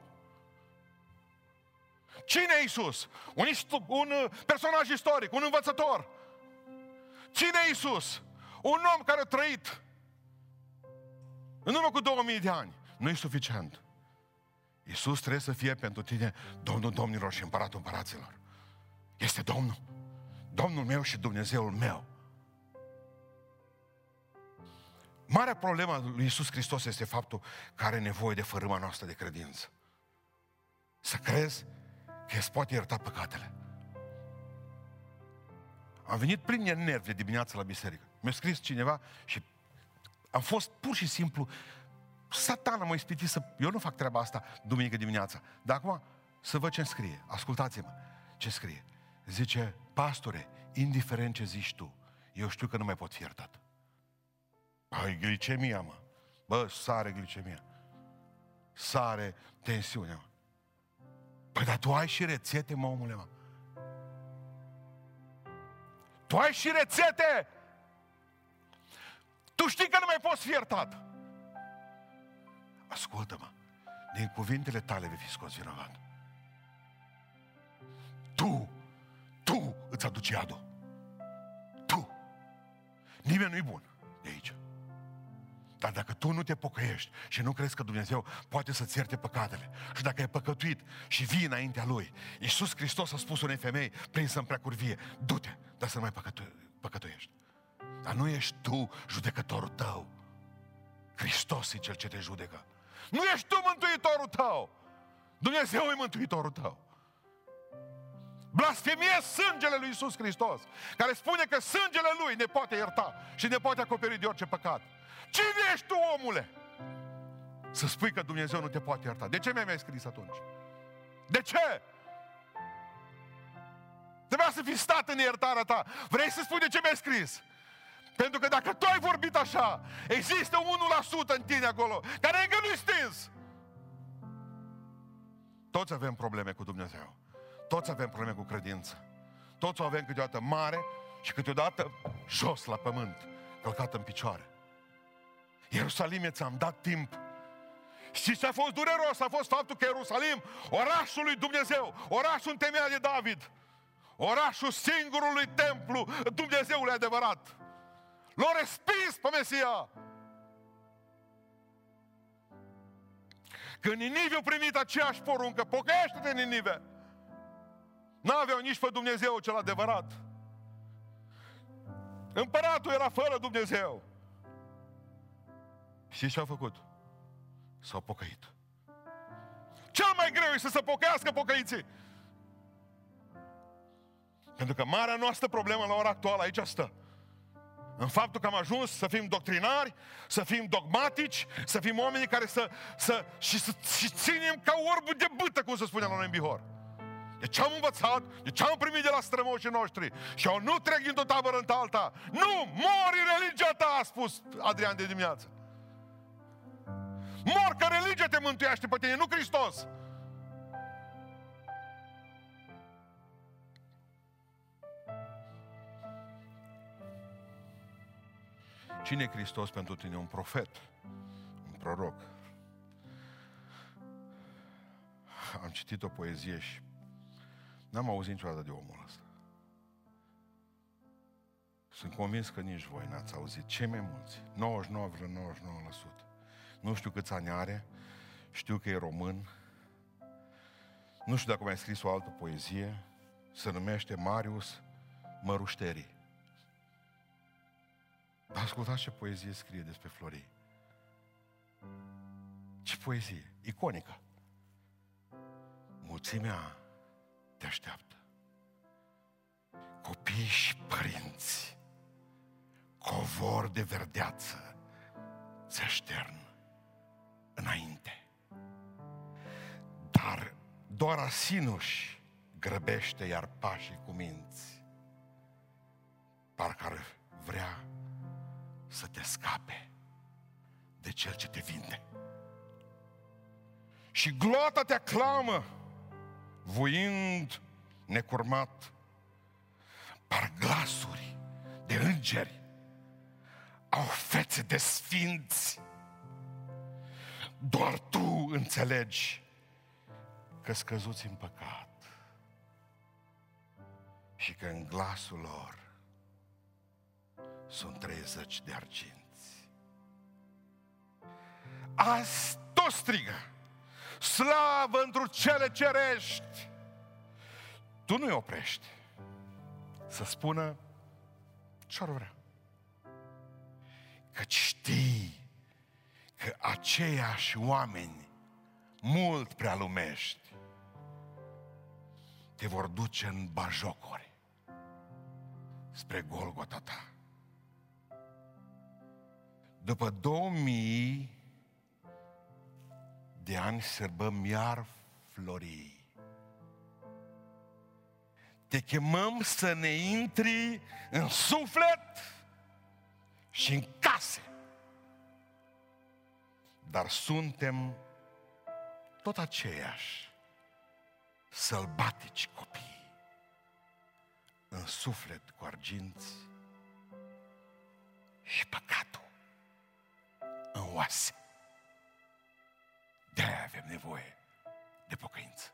Cine e Isus? Un, un personaj istoric, un învățător. Cine e Isus? Un om care a trăit în urmă cu 2000 de ani. Nu e suficient. Iisus trebuie să fie pentru tine Domnul Domnilor și Împăratul Împăraților. Este Domnul. Domnul meu și Dumnezeul meu. Marea problemă lui Iisus Hristos este faptul că are nevoie de fărâma noastră de credință. Să crezi că îți poate ierta păcatele. Am venit plin de nervi de dimineață la biserică. Mi-a scris cineva și am fost pur și simplu satana mă ispitit să... Eu nu fac treaba asta duminică dimineața. Dar acum să văd ce scrie. Ascultați-mă ce scrie. Zice, pastore, indiferent ce zici tu, eu știu că nu mai pot fi iertat. Ai glicemia, mă. Bă, sare glicemia. Sare tensiunea, mă. Păi, dar tu ai și rețete, mă, omule, mă. Tu ai și rețete! Tu știi că nu mai poți fi iertat. Ascultă-mă, din cuvintele tale vei fi scos vinovat. Tu, tu îți aduci iadul. Tu. Nimeni nu-i bun de aici. Dar dacă tu nu te pocăiești și nu crezi că Dumnezeu poate să-ți ierte păcatele și dacă ai păcătuit și vii înaintea Lui, Iisus Hristos a spus unei femei prinsă în preacurvie, du-te, dar să nu mai păcătu- păcătuiești. Dar nu ești tu judecătorul tău. Hristos e cel ce te judecă. Nu ești tu mântuitorul tău. Dumnezeu e mântuitorul tău. Blasfemie sângele lui Iisus Hristos, care spune că sângele Lui ne poate ierta și ne poate acoperi de orice păcat. Cine ești tu, omule? Să spui că Dumnezeu nu te poate ierta. De ce mi-ai mai scris atunci? De ce? Trebuia să fi stat în iertarea ta. Vrei să spui de ce mi-ai scris? Pentru că dacă tu ai vorbit așa, există 1% în tine acolo, care încă nu-i stins. Toți avem probleme cu Dumnezeu. Toți avem probleme cu credință. Toți o avem câteodată mare și câteodată jos la pământ, călcat în picioare. Ierusalim, ți-am dat timp. Și ce a fost dureros? A fost faptul că Ierusalim, orașul lui Dumnezeu, orașul în temea de David, orașul singurului templu Dumnezeului adevărat, L-a respins pe Mesia. Când Ninive a primit aceeași poruncă, pocăiește-te Ninive. N-aveau nici pe Dumnezeu cel adevărat. Împăratul era fără Dumnezeu. Și ce au făcut? S-au pocăit. Cel mai greu este să se pocăiască pocăiții. Pentru că marea noastră problemă la ora actuală aici stă. În faptul că am ajuns să fim doctrinari, să fim dogmatici, să fim oameni care să, să, și, să și ținem ca orbul de bâtă, cum se spune la noi în Bihor. De ce am învățat, de ce am primit de la strămoșii noștri și eu nu trec din o tabără în alta. Nu, mori religia ta, a spus Adrian de dimineață. Mor că religia te mântuiește pe tine, nu Hristos. Cine e Hristos pentru tine? Un profet. proroc. Am citit o poezie și n-am auzit niciodată de omul ăsta. Sunt convins că nici voi n-ați auzit. Cei mai mulți, 99,99%. Nu știu câți ani are, știu că e român, nu știu dacă mai scris o altă poezie, se numește Marius Mărușterii. Dar ascultați ce poezie scrie despre Florii. Ce poezie, iconică. Mulțimea te așteaptă. Copii și părinți, covor de verdeață, se aștern înainte. Dar doar asinuși grăbește iar pașii cu minți. Parcă ar vrea să te scape de cel ce te vinde. Și gloata te aclamă, voind necurmat, par glasuri de îngeri, au fețe de sfinți. Doar tu înțelegi că scăzuți în păcat și că în glasul lor sunt 30 de arginți. Azi tot strigă, slavă într cele cerești. Tu nu-i oprești să spună ce-ar vrea. Că știi că aceiași oameni mult prea lumești te vor duce în bajocuri spre Golgota ta. După 2000 de ani sărbăm iar florii. Te chemăm să ne intri în suflet și în case. Dar suntem tot aceiași sălbatici copii, în suflet cu arginți și păcatul în oase. de avem nevoie de pocăință.